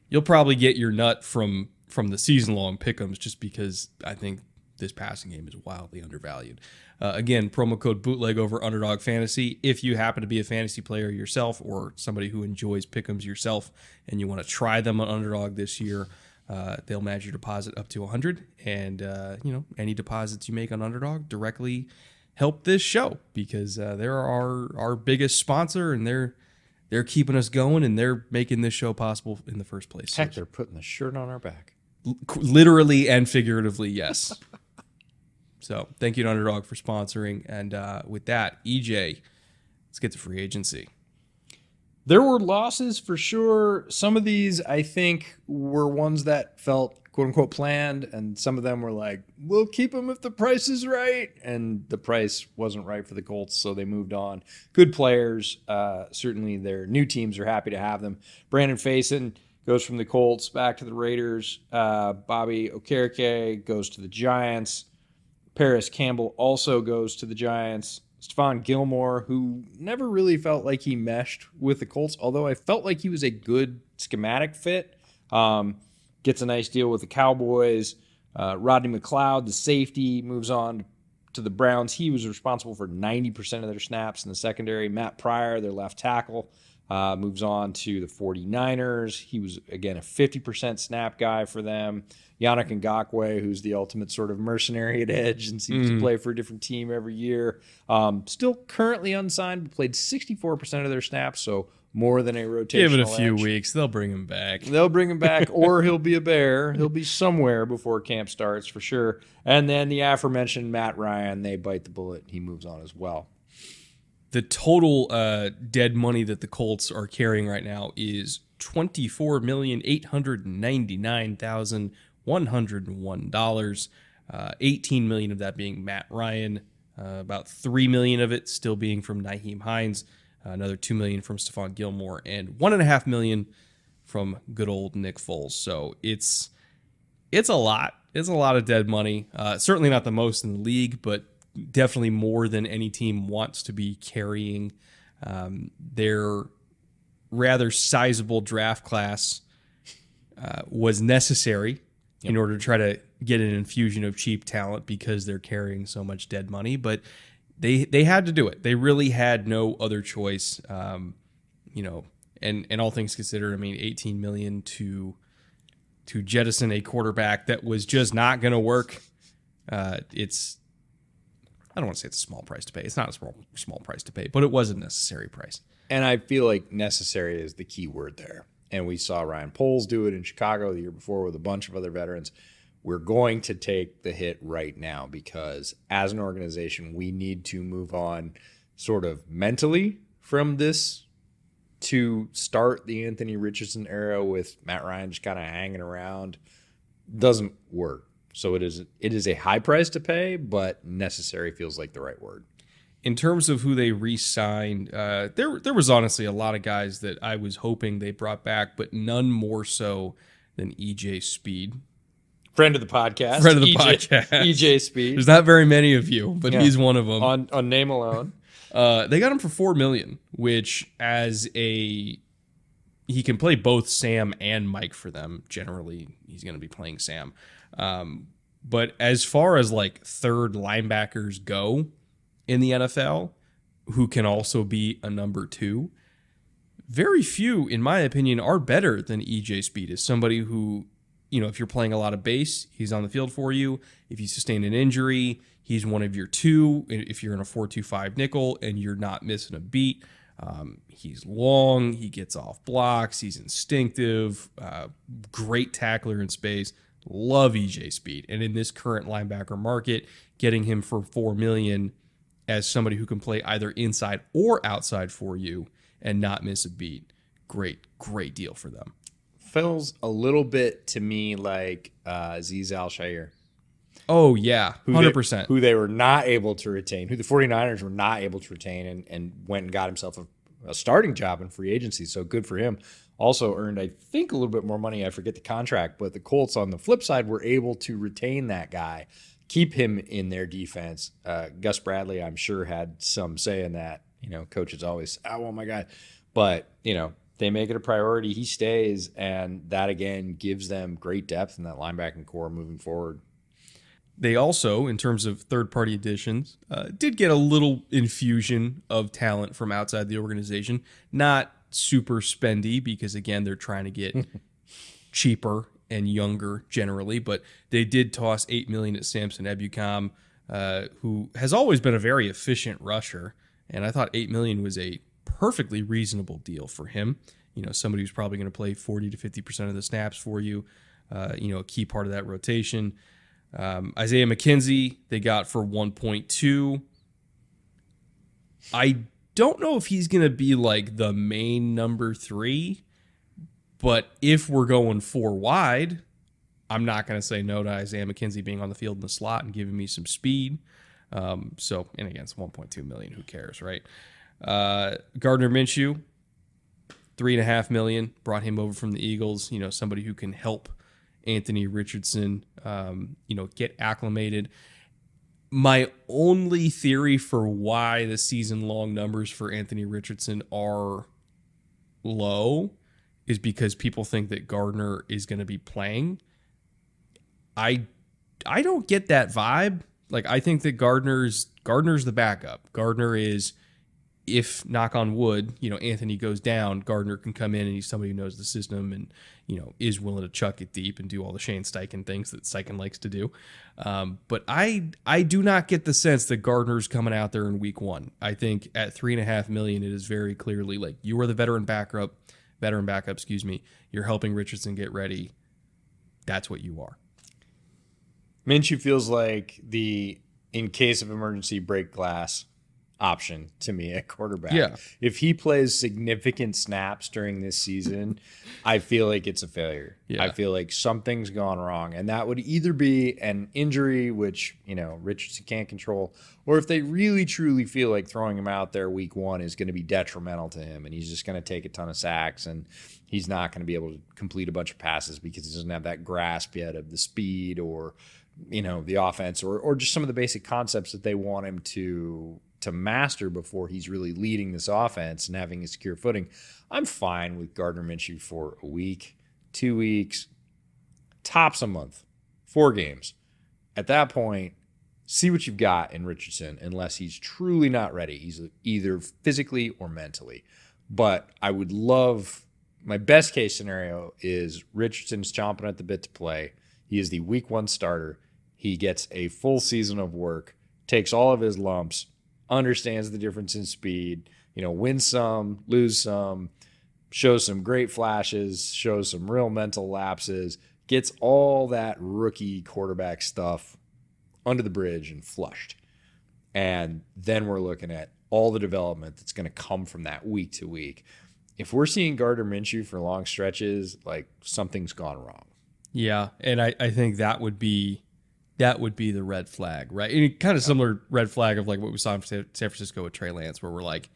you'll probably get your nut from from the season long pickums just because I think this passing game is wildly undervalued. Uh, again, promo code bootleg over underdog fantasy. If you happen to be a fantasy player yourself or somebody who enjoys pickums yourself and you want to try them on underdog this year, uh, they'll match your deposit up to 100 and uh, you know any deposits you make on underdog directly help this show because uh, they're our our biggest sponsor and they're they're keeping us going and they're making this show possible in the first place. Heck, they're putting the shirt on our back. literally and figuratively, yes. so thank you to Underdog for sponsoring. And uh, with that, EJ, let's get to free agency. There were losses for sure. Some of these, I think, were ones that felt quote unquote planned, and some of them were like, we'll keep them if the price is right. And the price wasn't right for the Colts, so they moved on. Good players. Uh, certainly, their new teams are happy to have them. Brandon Facyson goes from the Colts back to the Raiders. Uh, Bobby Okereke goes to the Giants. Parris Campbell also goes to the Giants. Stephon Gilmore, who never really felt like he meshed with the Colts, although I felt like he was a good schematic fit, um, gets a nice deal with the Cowboys. Uh, Rodney McLeod, the safety, moves on to the Browns. He was responsible for 90% of their snaps in the secondary. Matt Pryor, their left tackle, uh, moves on to the 49ers. He was, again, a 50% snap guy for them. Yannick Ngakoue, who's the ultimate sort of mercenary at edge and seems mm. to play for a different team every year. Um, still currently unsigned, but played 64% of their snaps, so more than a rotation. Give it a few edge. weeks. They'll bring him back. They'll bring him back, or he'll be a bear. He'll be somewhere before camp starts for sure. And then the aforementioned Matt Ryan, they bite the bullet. He moves on as well. The total uh, dead money that the Colts are carrying right now is twenty four million eight hundred ninety nine thousand $101. Uh, 18 million of that being Matt Ryan, uh, about 3 million of it still being from Nyheim Hines, uh, another 2 million from Stephon Gilmore, and 1.5 million from good old Nick Foles. So it's it's a lot. It's a lot of dead money. Uh, certainly not the most in the league, but definitely more than any team wants to be carrying. Um, their rather sizable draft class uh, was necessary yep. in order to try to get an infusion of cheap talent because they're carrying so much dead money. But they they had to do it. They really had no other choice. Um, you know, and and all things considered, I mean, 18 million to to jettison a quarterback that was just not going to work. Uh, it's I don't want to say it's a small price to pay. It's not a small small price to pay, but it was a necessary price. And I feel like necessary is the key word there and we saw Ryan Poles do it in Chicago the year before with a bunch of other veterans. We're going to take the hit right now because as an organization, we need to move on sort of mentally from this to start the Anthony Richardson era with Matt Ryan just kind of hanging around doesn't work. So it is it is a high price to pay, but necessary feels like the right word in terms of who they re-signed, uh, there there was honestly a lot of guys that I was hoping they brought back, but none more so than EJ Speed. Friend of the podcast. Friend of the EJ, podcast. EJ Speed. There's not very many of you, but yeah. he's one of them. On on name alone. Uh, they got him for four million, which as a he can play both Sam and Mike for them. Generally, he's going to be playing Sam. Um, but as far as like third linebackers go, in the NFL who can also be a number two. Very few, in my opinion, are better than EJ Speed is somebody who, you know, if you're playing a lot of base, he's on the field for you. If you sustain an injury, he's one of your two. If you're in a 4 2 5 nickel and you're not missing a beat, um, he's long, he gets off blocks, he's instinctive, uh, great tackler in space. Love EJ Speed. And in this current linebacker market, getting him for 4 million as somebody who can play either inside or outside for you and not miss a beat. Great, great deal for them. Feels a little bit to me like uh, Azeez Al-Shaair. Oh, yeah, 100%. Who they, who they, were not able to retain, who the 49ers were not able to retain, and, and went and got himself a, a starting job in free agency. So good for him. Also earned, I think, a little bit more money. I forget the contract, but the Colts on the flip side were able to retain that guy keep him in their defense. Uh, Gus Bradley, I'm sure, had some say in that. You know, coaches always, I want my guy. But, you know, they make it a priority. He stays, and that again gives them great depth in that linebacking corps moving forward. They also, in terms of third party additions, uh, did get a little infusion of talent from outside the organization. Not super spendy because, again, they're trying to get cheaper and younger generally, but they did toss eight million at Samson Ebukam, uh, who has always been a very efficient rusher, and I thought eight million was a perfectly reasonable deal for him. You know, somebody who's probably going to play forty to fifty percent of the snaps for you. Uh, you know, a key part of that rotation. Um, Isaiah McKenzie they got for one point two. I don't know if he's going to be like the main number three. But if we're going four wide, I'm not going to say no to Isaiah McKenzie being on the field in the slot and giving me some speed. Um, so, and again, it's 1.2 million. Who cares, right? Uh, Gardner Minshew, three and a half million. Brought him over from the Eagles. You know, somebody who can help Anthony Richardson, um, you know, get acclimated. My only theory for why the season long numbers for Anthony Richardson are low is because people think that Gardner is going to be playing. I I don't get that vibe. Like I think that Gardner's Gardner's the backup. Gardner is if knock on wood, you know, Anthony goes down, Gardner can come in and he's somebody who knows the system and, you know, is willing to chuck it deep and do all the Shane Steichen things that Steichen likes to do. Um, but I I do not get the sense that Gardner's coming out there in week one. I think at three and a half million, it is very clearly like you are the veteran backup, veteran backup, excuse me. You're helping Richardson get ready. That's what you are. Minshew feels like the in case of emergency break glass option to me at quarterback. Yeah. If he plays significant snaps during this season, I feel like it's a failure. Yeah. I feel like something's gone wrong. And that would either be an injury, which, you know, Richardson can't control, or if they really truly feel like throwing him out there week one is going to be detrimental to him and he's just going to take a ton of sacks and he's not going to be able to complete a bunch of passes because he doesn't have that grasp yet of the speed or you know the offense or or just some of the basic concepts that they want him to to master before he's really leading this offense and having a secure footing. I'm fine with Gardner Minshew for a week, two weeks, tops a month, four games. At that point, see what you've got in Richardson, unless he's truly not ready. He's either physically or mentally. But I would love my best case scenario is Richardson's chomping at the bit to play. He is the week one starter. He gets a full season of work, takes all of his lumps, understands the difference in speed, you know, wins some, lose some, shows some great flashes, shows some real mental lapses, gets all that rookie quarterback stuff under the bridge and flushed. And then we're looking at all the development that's going to come from that week to week. If we're seeing Gardner Minshew for long stretches, like something's gone wrong. Yeah, and I, I think that would be that would be the red flag, right? And kind of similar red flag of like what we saw in San Francisco with Trey Lance, where we're like,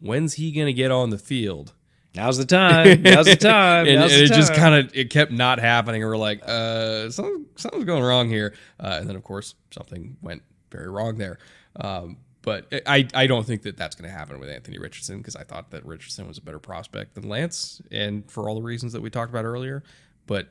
when's he gonna get on the field? Now's the time. Now's the time. and, Now's and the it just kind of it kept not happening. And we're like, uh, something, something's going wrong here. Uh, and then of course something went very wrong there. Um, but I, I don't think that that's going to happen with Anthony Richardson because I thought that Richardson was a better prospect than Lance, and for all the reasons that we talked about earlier. But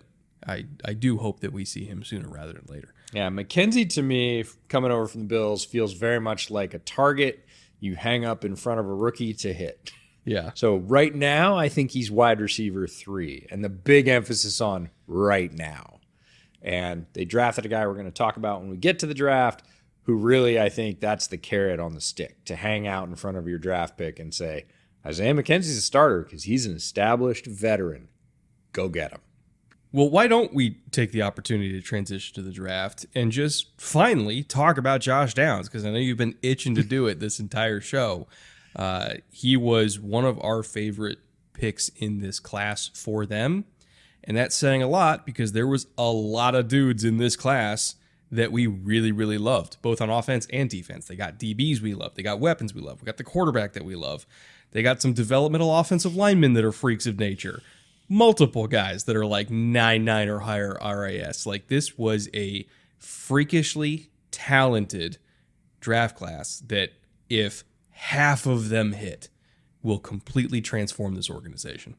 I I do hope that we see him sooner rather than later. Yeah, McKenzie to me, coming over from the Bills, feels very much like a target you hang up in front of a rookie to hit. Yeah. So right now, I think he's wide receiver three, and the big emphasis on right now. And they drafted a guy we're going to talk about when we get to the draft, who really I think that's the carrot on the stick to hang out in front of your draft pick and say, Isaiah McKenzie's a starter because he's an established veteran. Go get him. Well, why don't we take the opportunity to transition to the draft and just finally talk about Josh Downs? Because I know you've been itching to do it this entire show. Uh, he was one of our favorite picks in this class for them. And that's saying a lot because there was a lot of dudes in this class that we really, really loved, both on offense and defense. They got DBs we love. They got weapons we love. We got the quarterback that we love. They got some developmental offensive linemen that are freaks of nature multiple guys that are like 9 9 or higher RAS. Like this was a freakishly talented draft class that if half of them hit will completely transform this organization.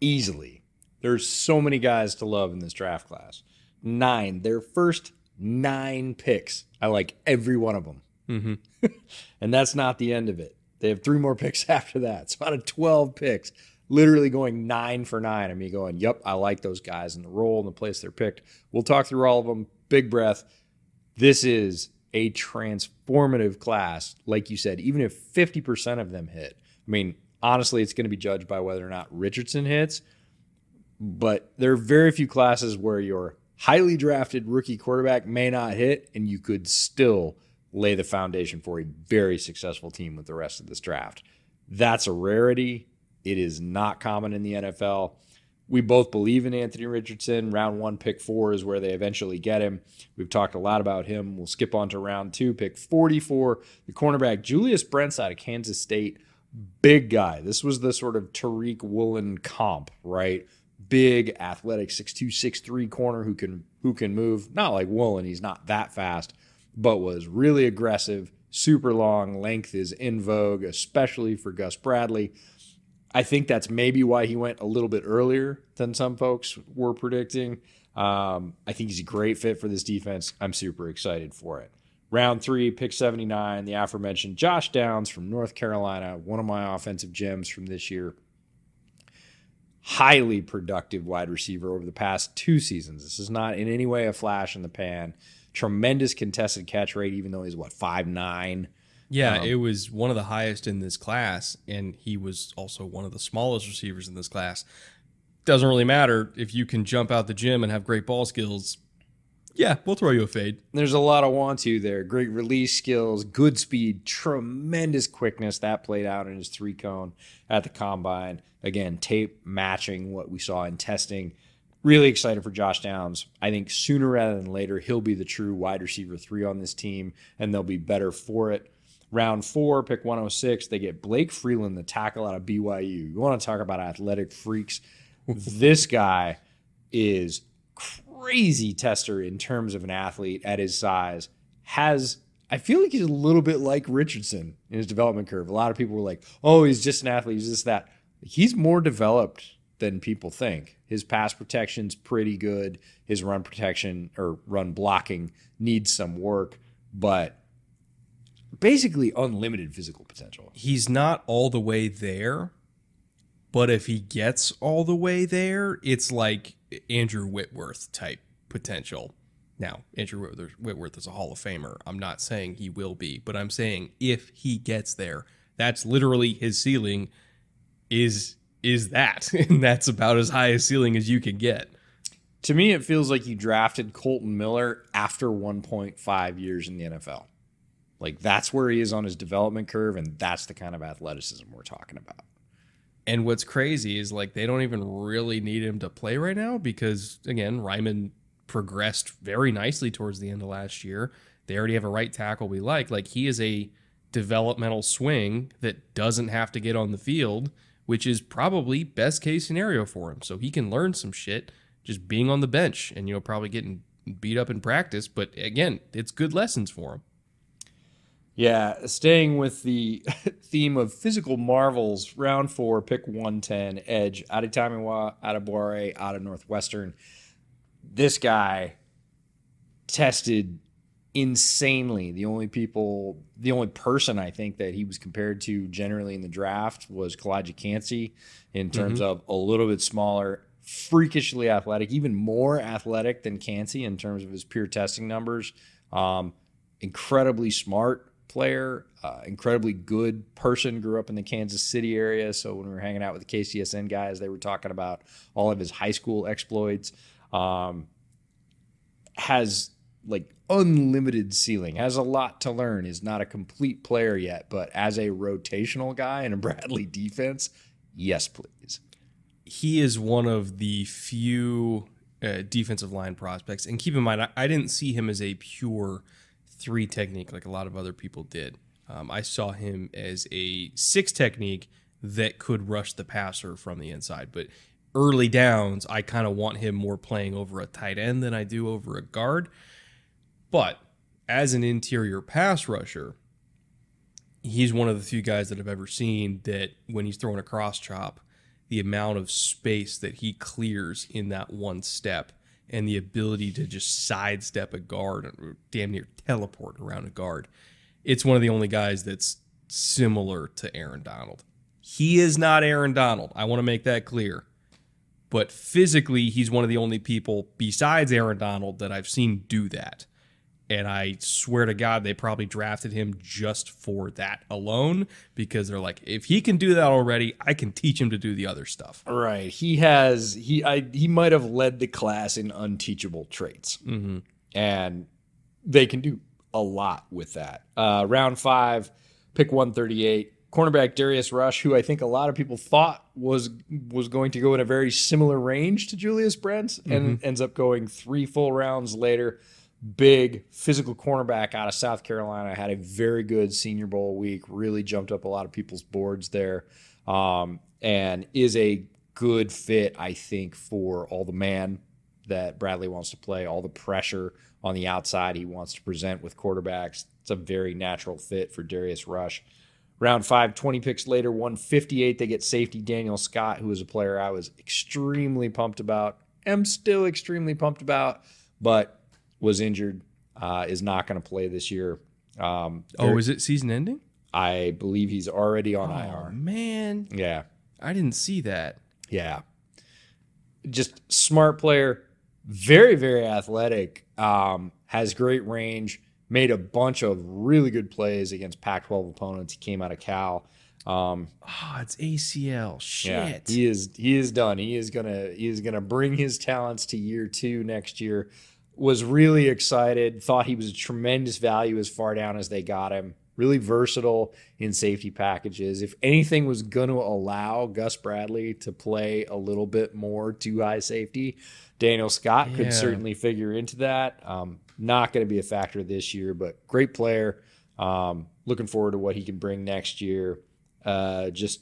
easily. There's so many guys to love in this draft class. Nine, their first nine picks. I like every one of them. Mm-hmm. and that's not the end of it. They have three more picks after that. So out of 12 picks, literally going nine for nine. I mean, going, yep, I like those guys and the role and the place they're picked. We'll talk through all of them. Big breath. This is a transformative class. Like you said, even if 50% of them hit, I mean, honestly, it's going to be judged by whether or not Richardson hits. But there are very few classes where your highly drafted rookie quarterback may not hit, and you could still lay the foundation for a very successful team with the rest of this draft. That's a rarity. It is not common in the NFL. We both believe in Anthony Richardson. Round one, pick four is where they eventually get him. We've talked a lot about him. We'll skip on to round two, pick 44. The cornerback, Julius Brents out of Kansas State. big guy. This was the sort of Tariq Woolen comp, right? Big, athletic, 6'2", 6'3 corner who can who can move. Not like Woolen, he's not that fast, but was really aggressive, super long. Length is in vogue, especially for Gus Bradley. I think that's maybe why he went a little bit earlier than some folks were predicting. Um, I think he's a great fit for this defense. I'm super excited for it. Round three, pick 79, the aforementioned Josh Downs from North Carolina, one of my offensive gems from this year. Highly productive wide receiver over the past two seasons. This is not in any way a flash in the pan. Tremendous contested catch rate, even though he's what, five nine. Yeah, um, it was one of the highest in this class, and he was also one of the smallest receivers in this class. Doesn't really matter if you can jump out the gym and have great ball skills. Yeah, we'll throw you a fade. There's a lot of want to there. Great release skills, good speed, tremendous quickness. That played out in his three cone at the combine. Again, tape matching what we saw in testing. Really excited for Josh Downs. I think sooner rather than later, he'll be the true wide receiver three on this team, and they'll be better for it. Round four, pick 106, they get Blake Freeland, the tackle out of BYU. You want to talk about athletic freaks? this guy is crazy tester in terms of an athlete at his size. Has I feel like he's a little bit like Richardson in his development curve. A lot of people were like, "Oh, he's just an athlete. He's just that." He's more developed than people think. His pass protection's pretty good. His run protection or run blocking needs some work, but basically unlimited physical potential. He's not all the way there, but if he gets all the way there, it's like Andrew Whitworth type potential. Now, Andrew Whitworth is a Hall of Famer. I'm not saying he will be, but I'm saying if he gets there, that's literally his ceiling is is that. And that's about as high a ceiling as you can get. To me, it feels like you drafted Kolton Miller after 1.5 years in the NFL. Like that's where he is on his development curve, and that's the kind of athleticism we're talking about. And what's crazy is like they don't even really need him to play right now because again, Raimann progressed very nicely towards the end of last year. They already have a right tackle we like. Like he is a developmental swing that doesn't have to get on the field, which is probably best case scenario for him. So he can learn some shit just being on the bench and you know probably getting beat up in practice, but again, it's good lessons for him. Yeah, staying with the theme of physical marvels, round four, pick 110, edge, out of Adebawore, out of Boire, out of Northwestern. This guy tested insanely. The only people, the only person I think that he was compared to generally in the draft was Calijah Kancey in terms mm-hmm. of a little bit smaller, freakishly athletic, even more athletic than Kancey in terms of his pure testing numbers. Um, incredibly smart player, uh, incredibly good person. Grew up in the Kansas City area, so when we were hanging out with the KCSN guys, they were talking about all of his high school exploits. Um, has like unlimited ceiling, has a lot to learn. Is not a complete player yet, but as a rotational guy in a Bradley defense, yes, please. He is one of the few uh, defensive line prospects, and keep in mind, I, I didn't see him as a pure three technique like a lot of other people did. Um, I saw him as a six technique that could rush the passer from the inside. But early downs, I kind of want him more playing over a tight end than I do over a guard. But as an interior pass rusher, he's one of the few guys that I've ever seen that when he's throwing a cross chop, the amount of space that he clears in that one step and the ability to just sidestep a guard or damn near teleport around a guard. It's one of the only guys that's similar to Aaron Donald. He is not Aaron Donald. I want to make that clear. But physically, he's one of the only people besides Aaron Donald that I've seen do that. And I swear to God, they probably drafted him just for that alone because they're like, if he can do that already, I can teach him to do the other stuff. Right. He has he I he might have led the class in unteachable traits, mm-hmm. and they can do a lot with that. Uh, round five, pick one thirty eight. Cornerback Darius Rush, who I think a lot of people thought was was going to go in a very similar range to Julius Brents, and mm-hmm. ends up going three full rounds later big physical cornerback out of South Carolina. Had a very good Senior Bowl week. Really jumped up a lot of people's boards there, um, and is a good fit, I think, for all the man that Bradley wants to play, all the pressure on the outside he wants to present with quarterbacks. It's a very natural fit for Darius Rush. Round five, 20 picks later, 158, they get safety Daniel Scott, who is a player I was extremely pumped about, am still extremely pumped about, but was injured, uh, is not going to play this year. Um, Oh, is it season ending? I believe he's already on Oh IR. man, Yeah. I didn't see that. Yeah. Just smart player, very, very athletic, um, has great range, made a bunch of really good plays against Pac 12 opponents. He came out of Cal. Um, Oh, it's ACL. Shit. yeah, he is he is done. He is gonna he is gonna bring his talents to year two next year. Was really excited. Thought he was a tremendous value as far down as they got him. Really versatile in safety packages. If anything was going to allow Gus Bradley to play a little bit more two high safety, Daniel Scott Yeah. could certainly figure into that. Um, not going to be a factor this year, but great player. Um, looking forward to what he can bring next year. Uh, just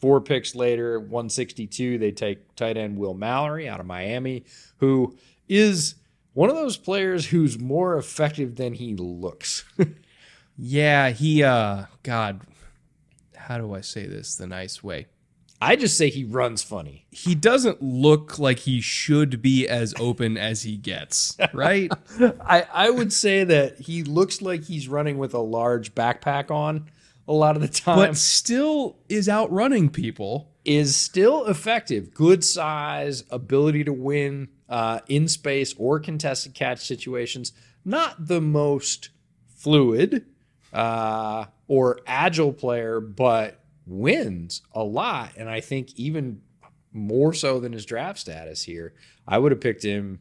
Four picks later, 162, they take tight end Will Mallory out of Miami, who is one of those players who's more effective than he looks. Yeah, he uh God, how do I say this the nice way? I just say he runs funny. He doesn't look like he should be as open as he gets, right? I, I would say that he looks like he's running with a large backpack on a lot of the time. but still is outrunning people. Is still effective. Good size, ability to win uh, in space or contested catch situations. Not the most fluid uh, or agile player, but wins a lot. And I think even more so than his draft status here. I would have picked him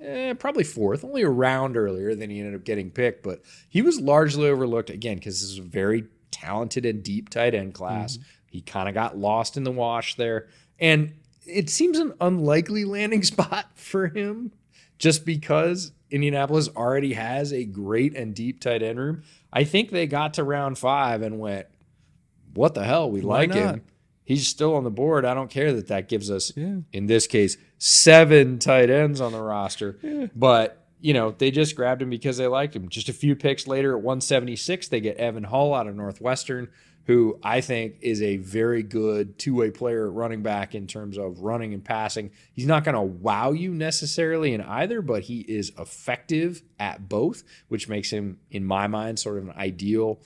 eh, probably fourth, only a round earlier than he ended up getting picked, but he was largely overlooked again because this is a very talented and deep tight end class. He kind of got lost in the wash there. And it seems an unlikely landing spot for him just because Indianapolis already has a great and deep tight end room. I think they got to round five and went, what the hell? We Why like not? him. He's still on the board. I don't care that that gives us, Yeah. in this case, seven tight ends on the roster. But, you know, they just grabbed him because they liked him. Just a few picks later at 176, they get Evan Hull out of Northwestern, who I think is a very good two way player at running back in terms of running and passing. He's not going to wow you necessarily in either, but he is effective at both, which makes him, in my mind, sort of an ideal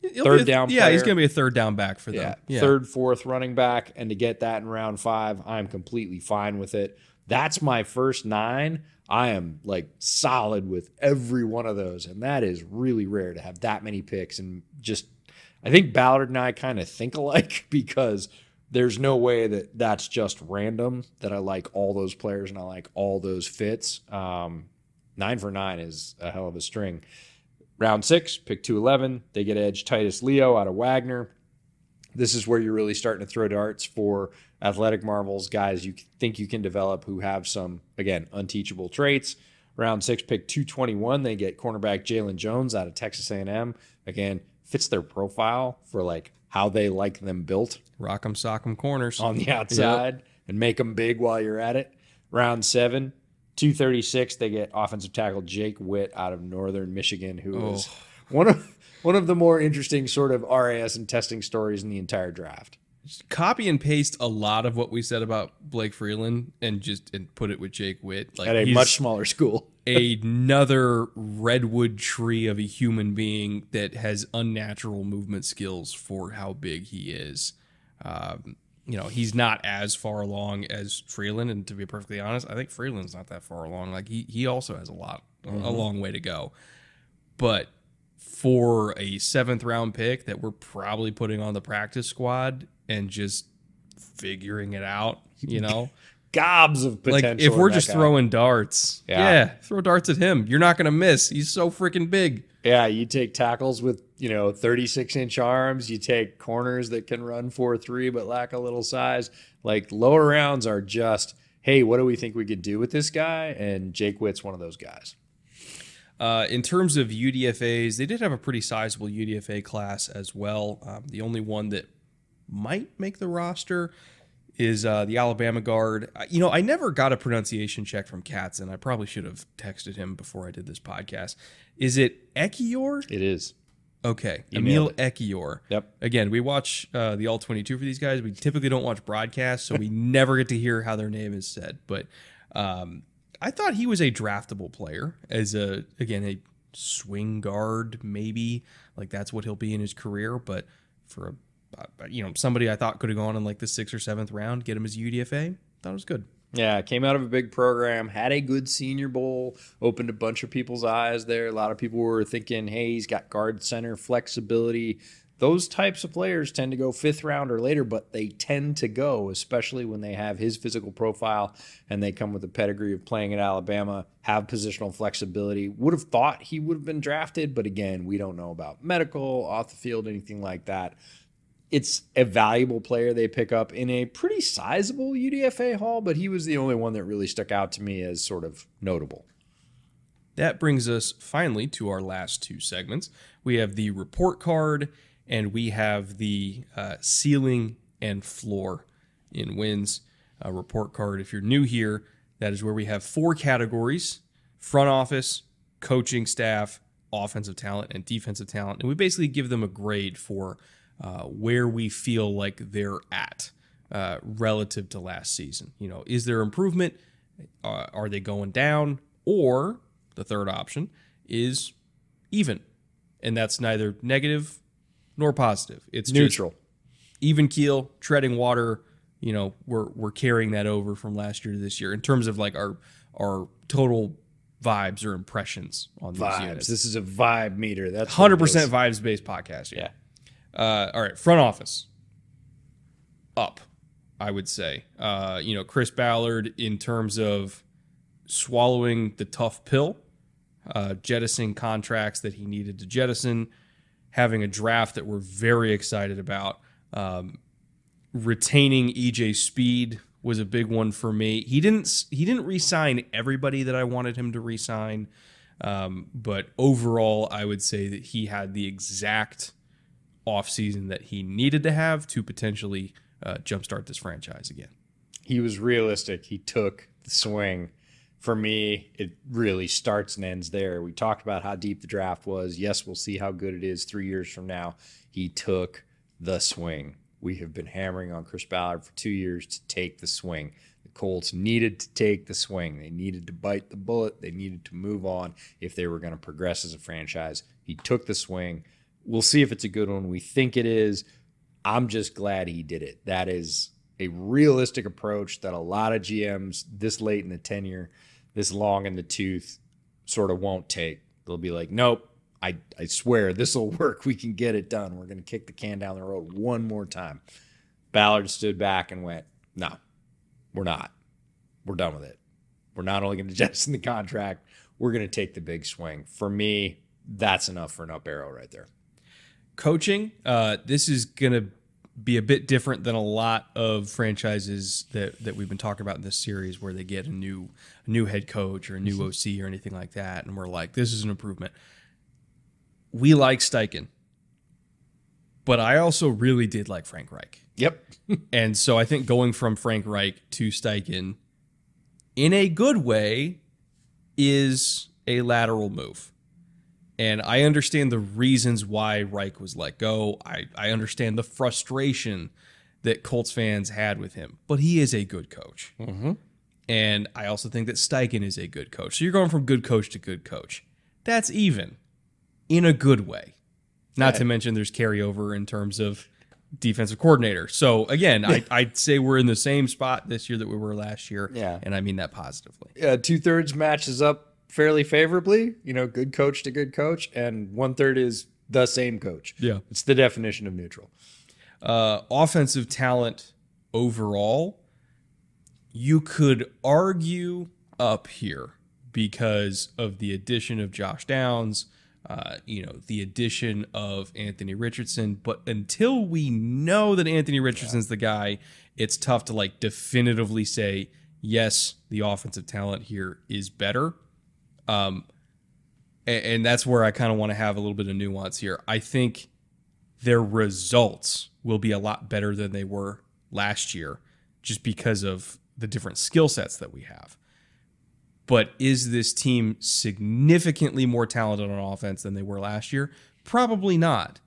He'll Third a- down Yeah, he's gonna be a third down back for yeah, them. Yeah, third, fourth running back, and to get that in round five, I'm completely fine with it. That's my first nine. I am like solid with every one of those, and that is really rare to have that many picks. And just, I think Ballard and I kind of think alike because there's no way that that's just random. That I like all those players and I like all those fits. Um, nine for nine is a hell of a string. Round six, pick 211. They get edge Titus Leo out of Wagner. This is where you're really starting to throw darts for athletic marvels, guys you think you can develop who have some, again, unteachable traits. Round six, pick 221. They get cornerback Jaylon Jones out of Texas A&M. Again, fits their profile for like how they like them built rock'em sock'em corners. on the outside and make them big while you're at it. Round seven, 236, they get offensive tackle Jake Witt out of Northern Michigan, who oh. is one of one of the more interesting sort of RAS and testing stories in the entire draft. Copy and paste a lot of what we said about Blake Freeland and just and put it with Jake Witt. Like At a much smaller school. another redwood tree of a human being that has unnatural movement skills for how big he is. Um, you know, he's not as far along as Freeland, and to be perfectly honest, I think Freeland's not that far along. Like he he also has a lot a long way to go. But for a seventh round pick that we're probably putting on the practice squad and just figuring it out, you know. Gobs of potential. Like if we're just guy. throwing darts, Yeah. yeah. throw darts at him. You're not gonna miss. He's so freaking big. Yeah, you take tackles with, you know, 36 inch arms. You take corners that can run 4 3 but lack a little size. Like lower rounds are just, hey, what do we think we could do with this guy? And Jake Witt's one of those guys. Uh, in terms of UDFA's, they did have a pretty sizable UDFA class as well. Um, the only one that might make the roster is uh, the Alabama guard. You know, I never got a pronunciation check from Katz, and I probably should have texted him before I did this podcast. Is it Ekiyor? It is. Okay, You Emil Ekiyor. Yep. Again, we watch uh, the All 22 for these guys. We typically don't watch broadcasts, so we never get to hear how their name is said. But um, I thought he was a draftable player as a again a swing guard, maybe like that's what he'll be in his career. But for a Uh, you know somebody I thought could have gone in like the sixth or seventh round, get him as UDFA, thought it was good. Yeah, came out of a big program, had a good senior bowl, opened a bunch of people's eyes there. A lot of people were thinking, hey, he's got guard center flexibility. Those types of players tend to go fifth round or later, but they tend to go, especially when they have his physical profile and they come with a pedigree of playing at Alabama, have positional flexibility. Would have thought he would have been drafted, but again, we don't know about medical, off the field, anything like that it's a valuable player they pick up in a pretty sizable UDFA haul, but he was the only one that really stuck out to me as sort of notable. That brings us finally to our last two segments. We have the report card and we have the uh, ceiling and floor in wins. Report card, if you're new here, that is where we have four categories front office, coaching staff, offensive talent, and defensive talent. And we basically give them a grade for uh, where we feel like they're at uh, relative to last season. You know, is there improvement? Uh, are they going down? Or the third option is even, and that's neither negative nor positive. It's just Neutral. even keel, treading water. You know, we're we're carrying that over from last year to this year in terms of like our our total vibes or impressions on these Vibes. units. This is a vibe meter. That's hundred percent vibes based podcast. Yeah. Uh, all right, front office up, I would say. Uh, you know, Chris Ballard in terms of swallowing the tough pill, uh, jettisoning contracts that he needed to jettison, having a draft that we're very excited about. Um, retaining EJ Speed was a big one for me. He didn't he didn't re-sign everybody that I wanted him to re-sign, um, but overall, I would say that he had the exact offseason that he needed to have to potentially uh, jumpstart this franchise again. He was realistic. He took the swing. For me, it really starts and ends there. We talked about how deep the draft was. Yes, we'll see how good it is three years from now. He took the swing. We have been hammering on Chris Ballard for two years to take the swing. The Colts needed to take the swing. They needed to bite the bullet. They needed to move on if they were going to progress as a franchise. He took the swing. We'll see if it's a good one. We think it is. I'm just glad he did it. That is a realistic approach that a lot of GMs this late in the tenure, this long in the tooth, sort of won't take. They'll be like, nope, I, I swear this will work. We can get it done. We're going to kick the can down the road one more time. Ballard stood back and went, no, we're not. We're done with it. We're not only going to jettison the contract, we're going to take the big swing. For me, that's enough for an up arrow right there. Coaching, uh, this is going to be a bit different than a lot of franchises that, that we've been talking about in this series where they get a new a new head coach or a new OC or anything like that and we're like this is an improvement. We like Steichen. But I also really did like Frank Reich. Yep. And so I think going from Frank Reich to Steichen in a good way is a lateral move. And I understand the reasons why Reich was let go. I, I understand the frustration that Colts fans had with him, but he is a good coach. Mm-hmm. And I also think that Steichen is a good coach. So you're going from good coach to good coach. That's even in a good way. Not to mention there's carryover in terms of defensive coordinator. So again, I, I'd say we're in the same spot this year that we were last year. Yeah. And I mean that positively. Yeah, two thirds matches up fairly favorably. You know, good coach to good coach, and one third is the same coach. Yeah. it's the definition of neutral. Uh, offensive talent overall, you could argue up here because of the addition of Josh Downs, uh, you know, the addition of Anthony Richardson. But until we know that Anthony Richardson's the guy, it's tough to like definitively say, yes, the offensive talent here is better. Um, and, and that's where I kind of want to have a little bit of nuance here. I think their results will be a lot better than they were last year, just because of the different skill sets that we have. But is this team significantly more talented on offense than they were last year? Probably not.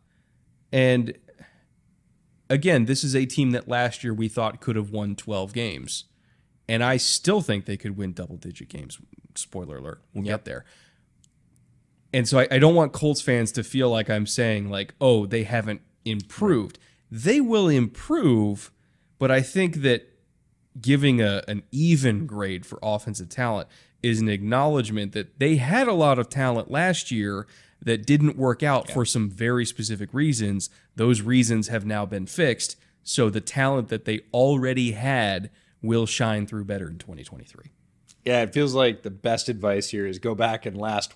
And again, this is a team that last year we thought could have won 12 games. And I still think they could win double digit games. Spoiler alert. We'll Yep. get there. And so I, I don't want Colts fans to feel like I'm saying, like, oh, they haven't improved. They will improve, but I think that giving a, an even grade for offensive talent is an acknowledgement that they had a lot of talent last year that didn't work out for some very specific reasons. Those reasons have now been fixed. So the talent that they already had will shine through better in 2023. Yeah, it feels like the best advice here is go back and last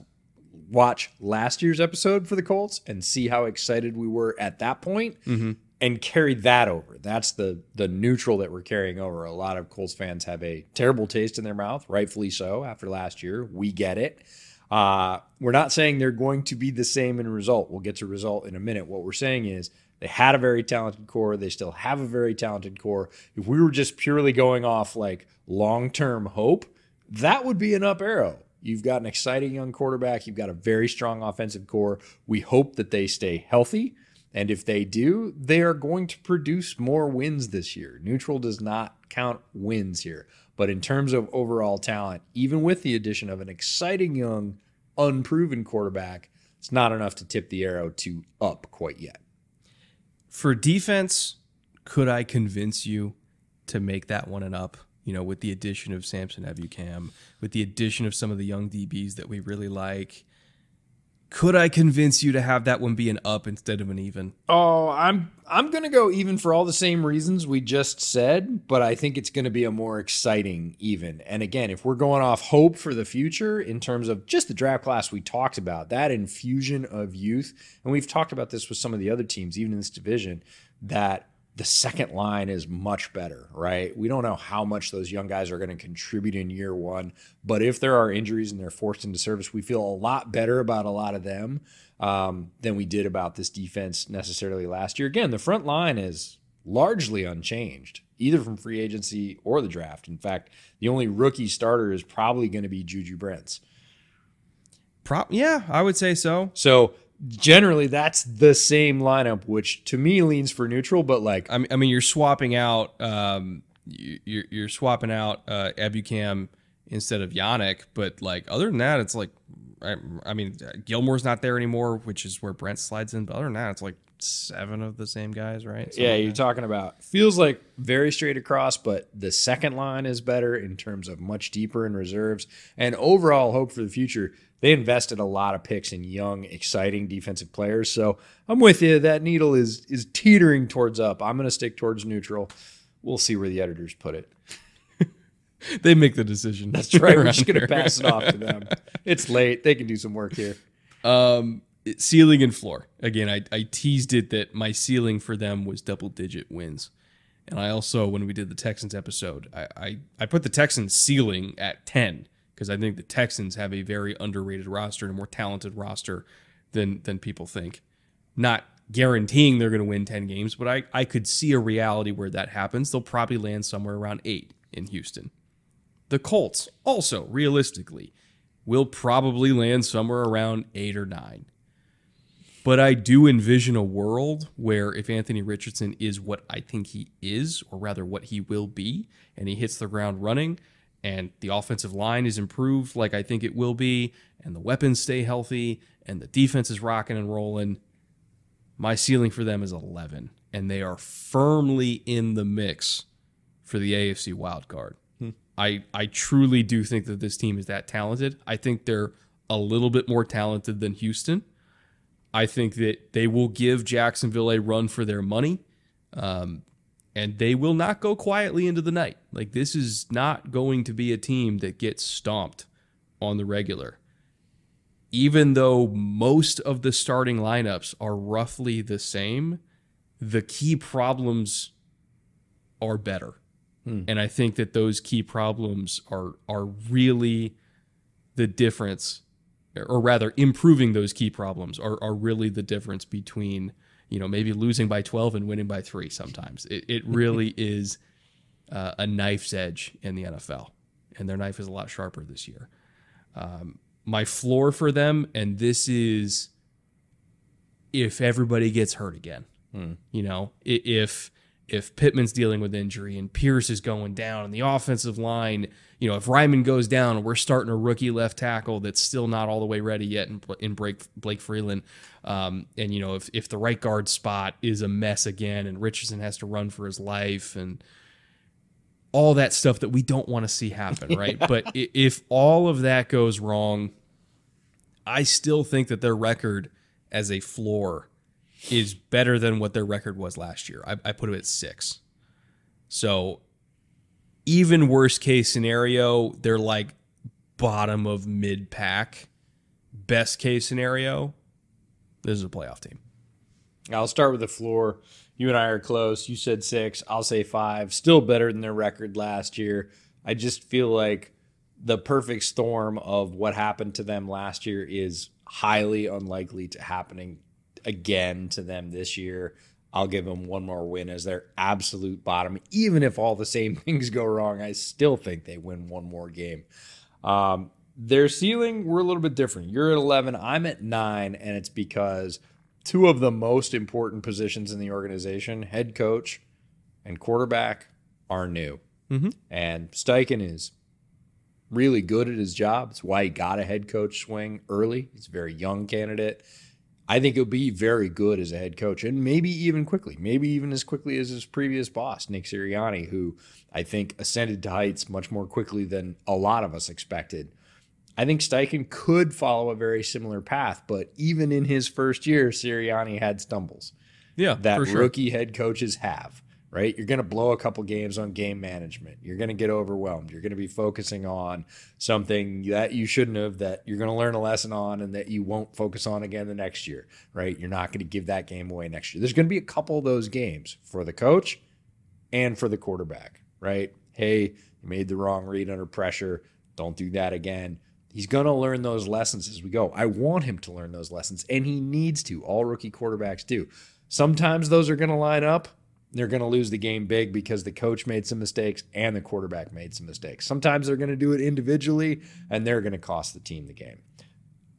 watch last year's episode for the Colts and see how excited we were at that point and carry that over. That's the the neutral that we're carrying over. A lot of Colts fans have a terrible taste in their mouth, rightfully so, after last year. We get it. Uh, we're not saying they're going to be the same in result. We'll get to result in a minute. What we're saying is they had a very talented core. They still have a very talented core. If we were just purely going off like long term hope, that would be an up arrow. You've got an exciting young quarterback. You've got a very strong offensive core. We hope that they stay healthy. And if they do, they are going to produce more wins this year. Neutral does not count wins here. But in terms of overall talent, even with the addition of an exciting young, unproven quarterback, it's not enough to tip the arrow to up quite yet. For defense, could I convince you to make that one an up? You know, with the addition of Samson Ebukam, with the addition of some of the young DBs that we really like, could I convince you to have that one be an up instead of an even? Oh, I'm I'm gonna go even for all the same reasons we just said, but I think it's gonna be a more exciting even. And again, if we're going off hope for the future in terms of just the draft class we talked about, that infusion of youth, and we've talked about this with some of the other teams, even in this division, that the second line is much better, right? We don't know how much those young guys are going to contribute in year one, but if there are injuries and they're forced into service, we feel a lot better about a lot of them um, than we did about this defense necessarily last year. Again, the front line is largely unchanged, either from free agency or the draft. In fact, the only rookie starter is probably going to be Juju Brents. Prop, yeah, I would say so. So generally, that's the same lineup, which to me leans for neutral, but like I mean, I mean, you're swapping out, um, you- you're you're swapping out uh, Ebukam instead of Yannick, but like other than that, it's like, I, I mean, Gilmore's not there anymore, which is where Brent slides in. But other than that, it's like seven of the same guys, right? Something Yeah, you're that. talking about feels like very straight across, but the second line is better in terms of much deeper in reserves and overall hope for the future. They invested a lot of picks in young, exciting defensive players. So I'm with you. That needle is is teetering towards up. I'm going to stick towards neutral. We'll see where the editors put it. they make the decision. That's right. We're just going to pass it off to them. It's late. They can do some work here. Um, ceiling and floor. Again, I, I teased it that my ceiling for them was double digit wins. And I also, when we did the Texans episode, I, I, I put the Texans ceiling at 10 because I think the Texans have a very underrated roster and a more talented roster than, than people think. Not guaranteeing they're going to win 10 games, but I, I could see a reality where that happens. They'll probably land somewhere around eight in Houston. The Colts, also realistically, will probably land somewhere around eight or nine. But I do envision a world where if Anthony Richardson is what I think he is, or rather what he will be, and he hits the ground running, and the offensive line is improved like I think it will be, and the weapons stay healthy, and the defense is rocking and rolling, my ceiling for them is 11. And they are firmly in the mix for the AFC wild card. I, I truly do think that this team is that talented. I think they're a little bit more talented than Houston. I think that they will give Jacksonville a run for their money. Um, and they will not go quietly into the night. Like, this is not going to be a team that gets stomped on the regular. Even though most of the starting lineups are roughly the same, the key problems are better. Hmm. And I think that those key problems are are really the difference or rather improving those key problems are, are really the difference between you know maybe losing by 12 and winning by three sometimes. It, it really is uh, a knife's edge in the nfl and their knife is a lot sharper this year. Um, my floor for them and this is if everybody gets hurt again you know if if Pittman's dealing with injury and Pierce is going down and the offensive line, you know, if Raimann goes down and we're starting a rookie left tackle that's still not all the way ready yet in, in Blake, Blake Freeland, um, and, you know, if, if the right guard spot is a mess again and Richardson has to run for his life and all that stuff that we don't want to see happen, right? But if all of that goes wrong, I still think that their record as a floor is better than what their record was last year. I, I put it at six. So even worst case scenario, they're like bottom of mid pack. Best case scenario, this is a playoff team. I'll start with the floor. You and I are close. You said six. I'll say five. Still better than their record last year. I just feel like the perfect storm of what happened to them last year is highly unlikely to happening again to them this year. I'll give them one more win as their absolute bottom. Even if all the same things go wrong, I still think they win one more game. Um, their ceiling, we're a little bit different. You're at 11, I'm at nine, and it's because two of the most important positions in the organization, head coach and quarterback, are new. And Steichen is really good at his job. It's why he got a head coach swing early. He's a very young candidate. I think he'll be very good as a head coach and maybe even quickly, maybe even as quickly as his previous boss, Nick Sirianni, who I think ascended to heights much more quickly than a lot of us expected. I think Steichen could follow a very similar path, but even in his first year, Sirianni had stumbles Yeah, that for sure. rookie head coaches have, right? You're going to blow a couple games on game management. You're going to get overwhelmed. You're going to be focusing on something that you shouldn't have, that you're going to learn a lesson on, and that you won't focus on again the next year, right? You're not going to give that game away next year. There's going to be a couple of those games for the coach and for the quarterback, right? Hey, you made the wrong read under pressure. Don't do that again. He's going to learn those lessons as we go. I want him to learn those lessons, and he needs to. All rookie quarterbacks do. Sometimes those are going to line up. They're going to lose the game big because the coach made some mistakes and the quarterback made some mistakes. Sometimes they're going to do it individually, and they're going to cost the team the game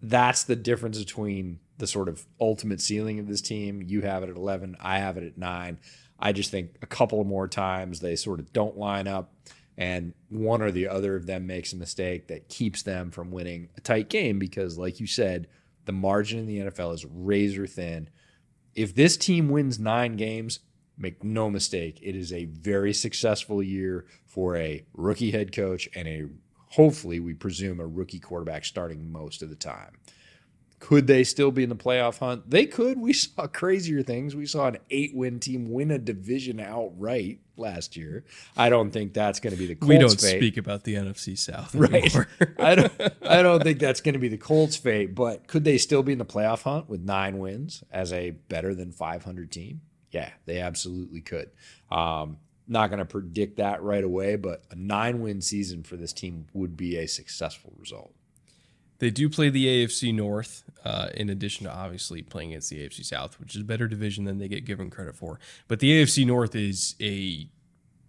that's the difference between the sort of ultimate ceiling of this team. You have it at 11, I have it at 9. I just think a couple more times they sort of don't line up and one or the other of them makes a mistake that keeps them from winning a tight game because like you said, the margin in the NFL is razor thin. If this team wins 9 games, make no mistake, it is a very successful year for a rookie head coach and a hopefully we presume a rookie quarterback starting most of the time. Could they still be in the playoff hunt? They could. We saw crazier things. We saw an eight-win team win a division outright last year. I don't think that's going to be the Colts' we don't fate. speak about the NFC South Right. I don't. I don't think that's going to be the Colts' fate. But could they still be in the playoff hunt with nine wins as a better than 500 team? Yeah, they absolutely could. Um, not going to predict that right away, but a nine-win season for this team would be a successful result. They do play the AFC North, uh, in addition to obviously playing against the AFC South, which is a better division than they get given credit for. But the AFC North is a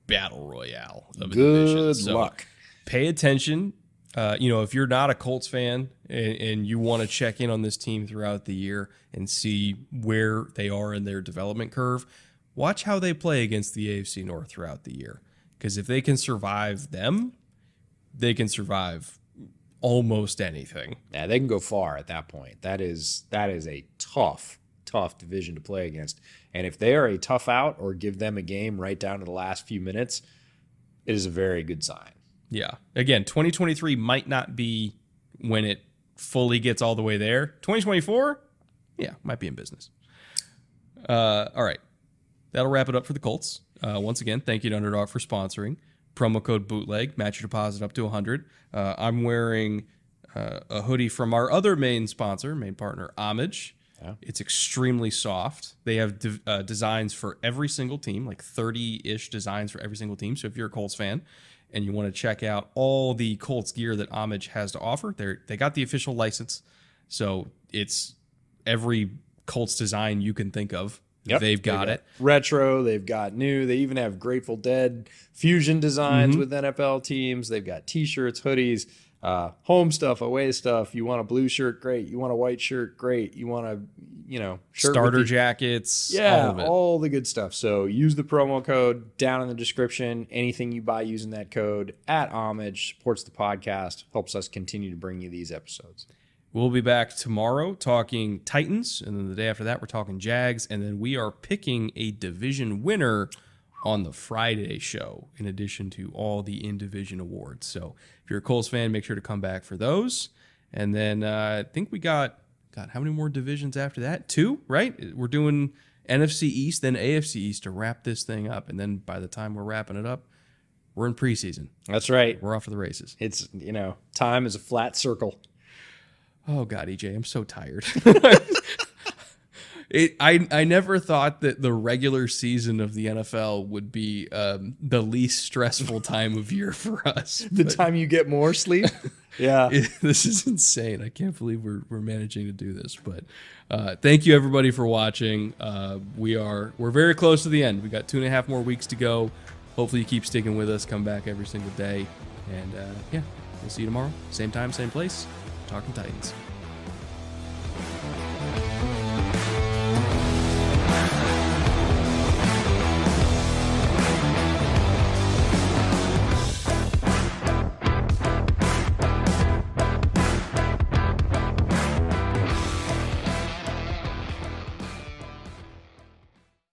battle royale of a division. Good So luck. Pay attention. Uh, you know, if you're not a Colts fan and, and you want to check in on this team throughout the year and see where they are in their development curve, watch how they play against the AFC North throughout the year. Because if they can survive them, they can survive almost anything. Yeah, they can go far at that point. That is that is a tough, tough division to play against. And if they are a tough out or give them a game right down to the last few minutes, it is a very good sign. Yeah. Again, 2023 might not be when it fully gets all the way there. 2024, yeah, might be in business. Uh, all right. That'll wrap it up for the Colts. Uh, once again, thank you to Underdog for sponsoring. Promo code bootleg, match your deposit up to 100. Uh, I'm wearing uh, a hoodie from our other main sponsor, main partner, Homage. It's extremely soft. They have de- uh, designs for every single team, like 30 ish designs for every single team. So if you're a Colts fan and you want to check out all the Colts gear that Homage has to offer, they they got the official license, so it's every Colts design you can think of. Yep. They've got it. Retro, they've got new. They even have Grateful Dead fusion designs Mm-hmm. with NFL teams. They've got t-shirts, hoodies, uh, home stuff, away stuff. You want a blue shirt, great. You want a white shirt, great. You want a, you know, shirt Starter the- jackets, Yeah, all of it. all the good stuff. So use the promo code down in the description. Anything you buy using that code at Homage supports the podcast, helps us continue to bring you these episodes. We'll be back tomorrow talking Titans, and then the day after that, we're talking Jags, and then we are picking a division winner on the Friday show, in addition to all the in division awards. So if you're a Colts fan, make sure to come back for those. And then uh, I think we got, God, how many more divisions after that? Two, right? We're doing NFC East, then AFC East to wrap this thing up. And then by the time we're wrapping it up, we're in preseason. That's right. We're off to the races. It's, you know, time is a flat circle. Oh God, EJ, I'm so tired. it, I I never thought that the regular season of the NFL would be um, the least stressful time of year for us. The time you get more sleep. yeah. It- this is insane. I can't believe we're we're managing to do this. But uh, thank you everybody for watching. Uh, we are we're very close to the end. We got two and a half more weeks to go. Hopefully you keep sticking with us. Come back every single day. And uh, yeah, we'll see you tomorrow. Same time, same place. Talking Titans.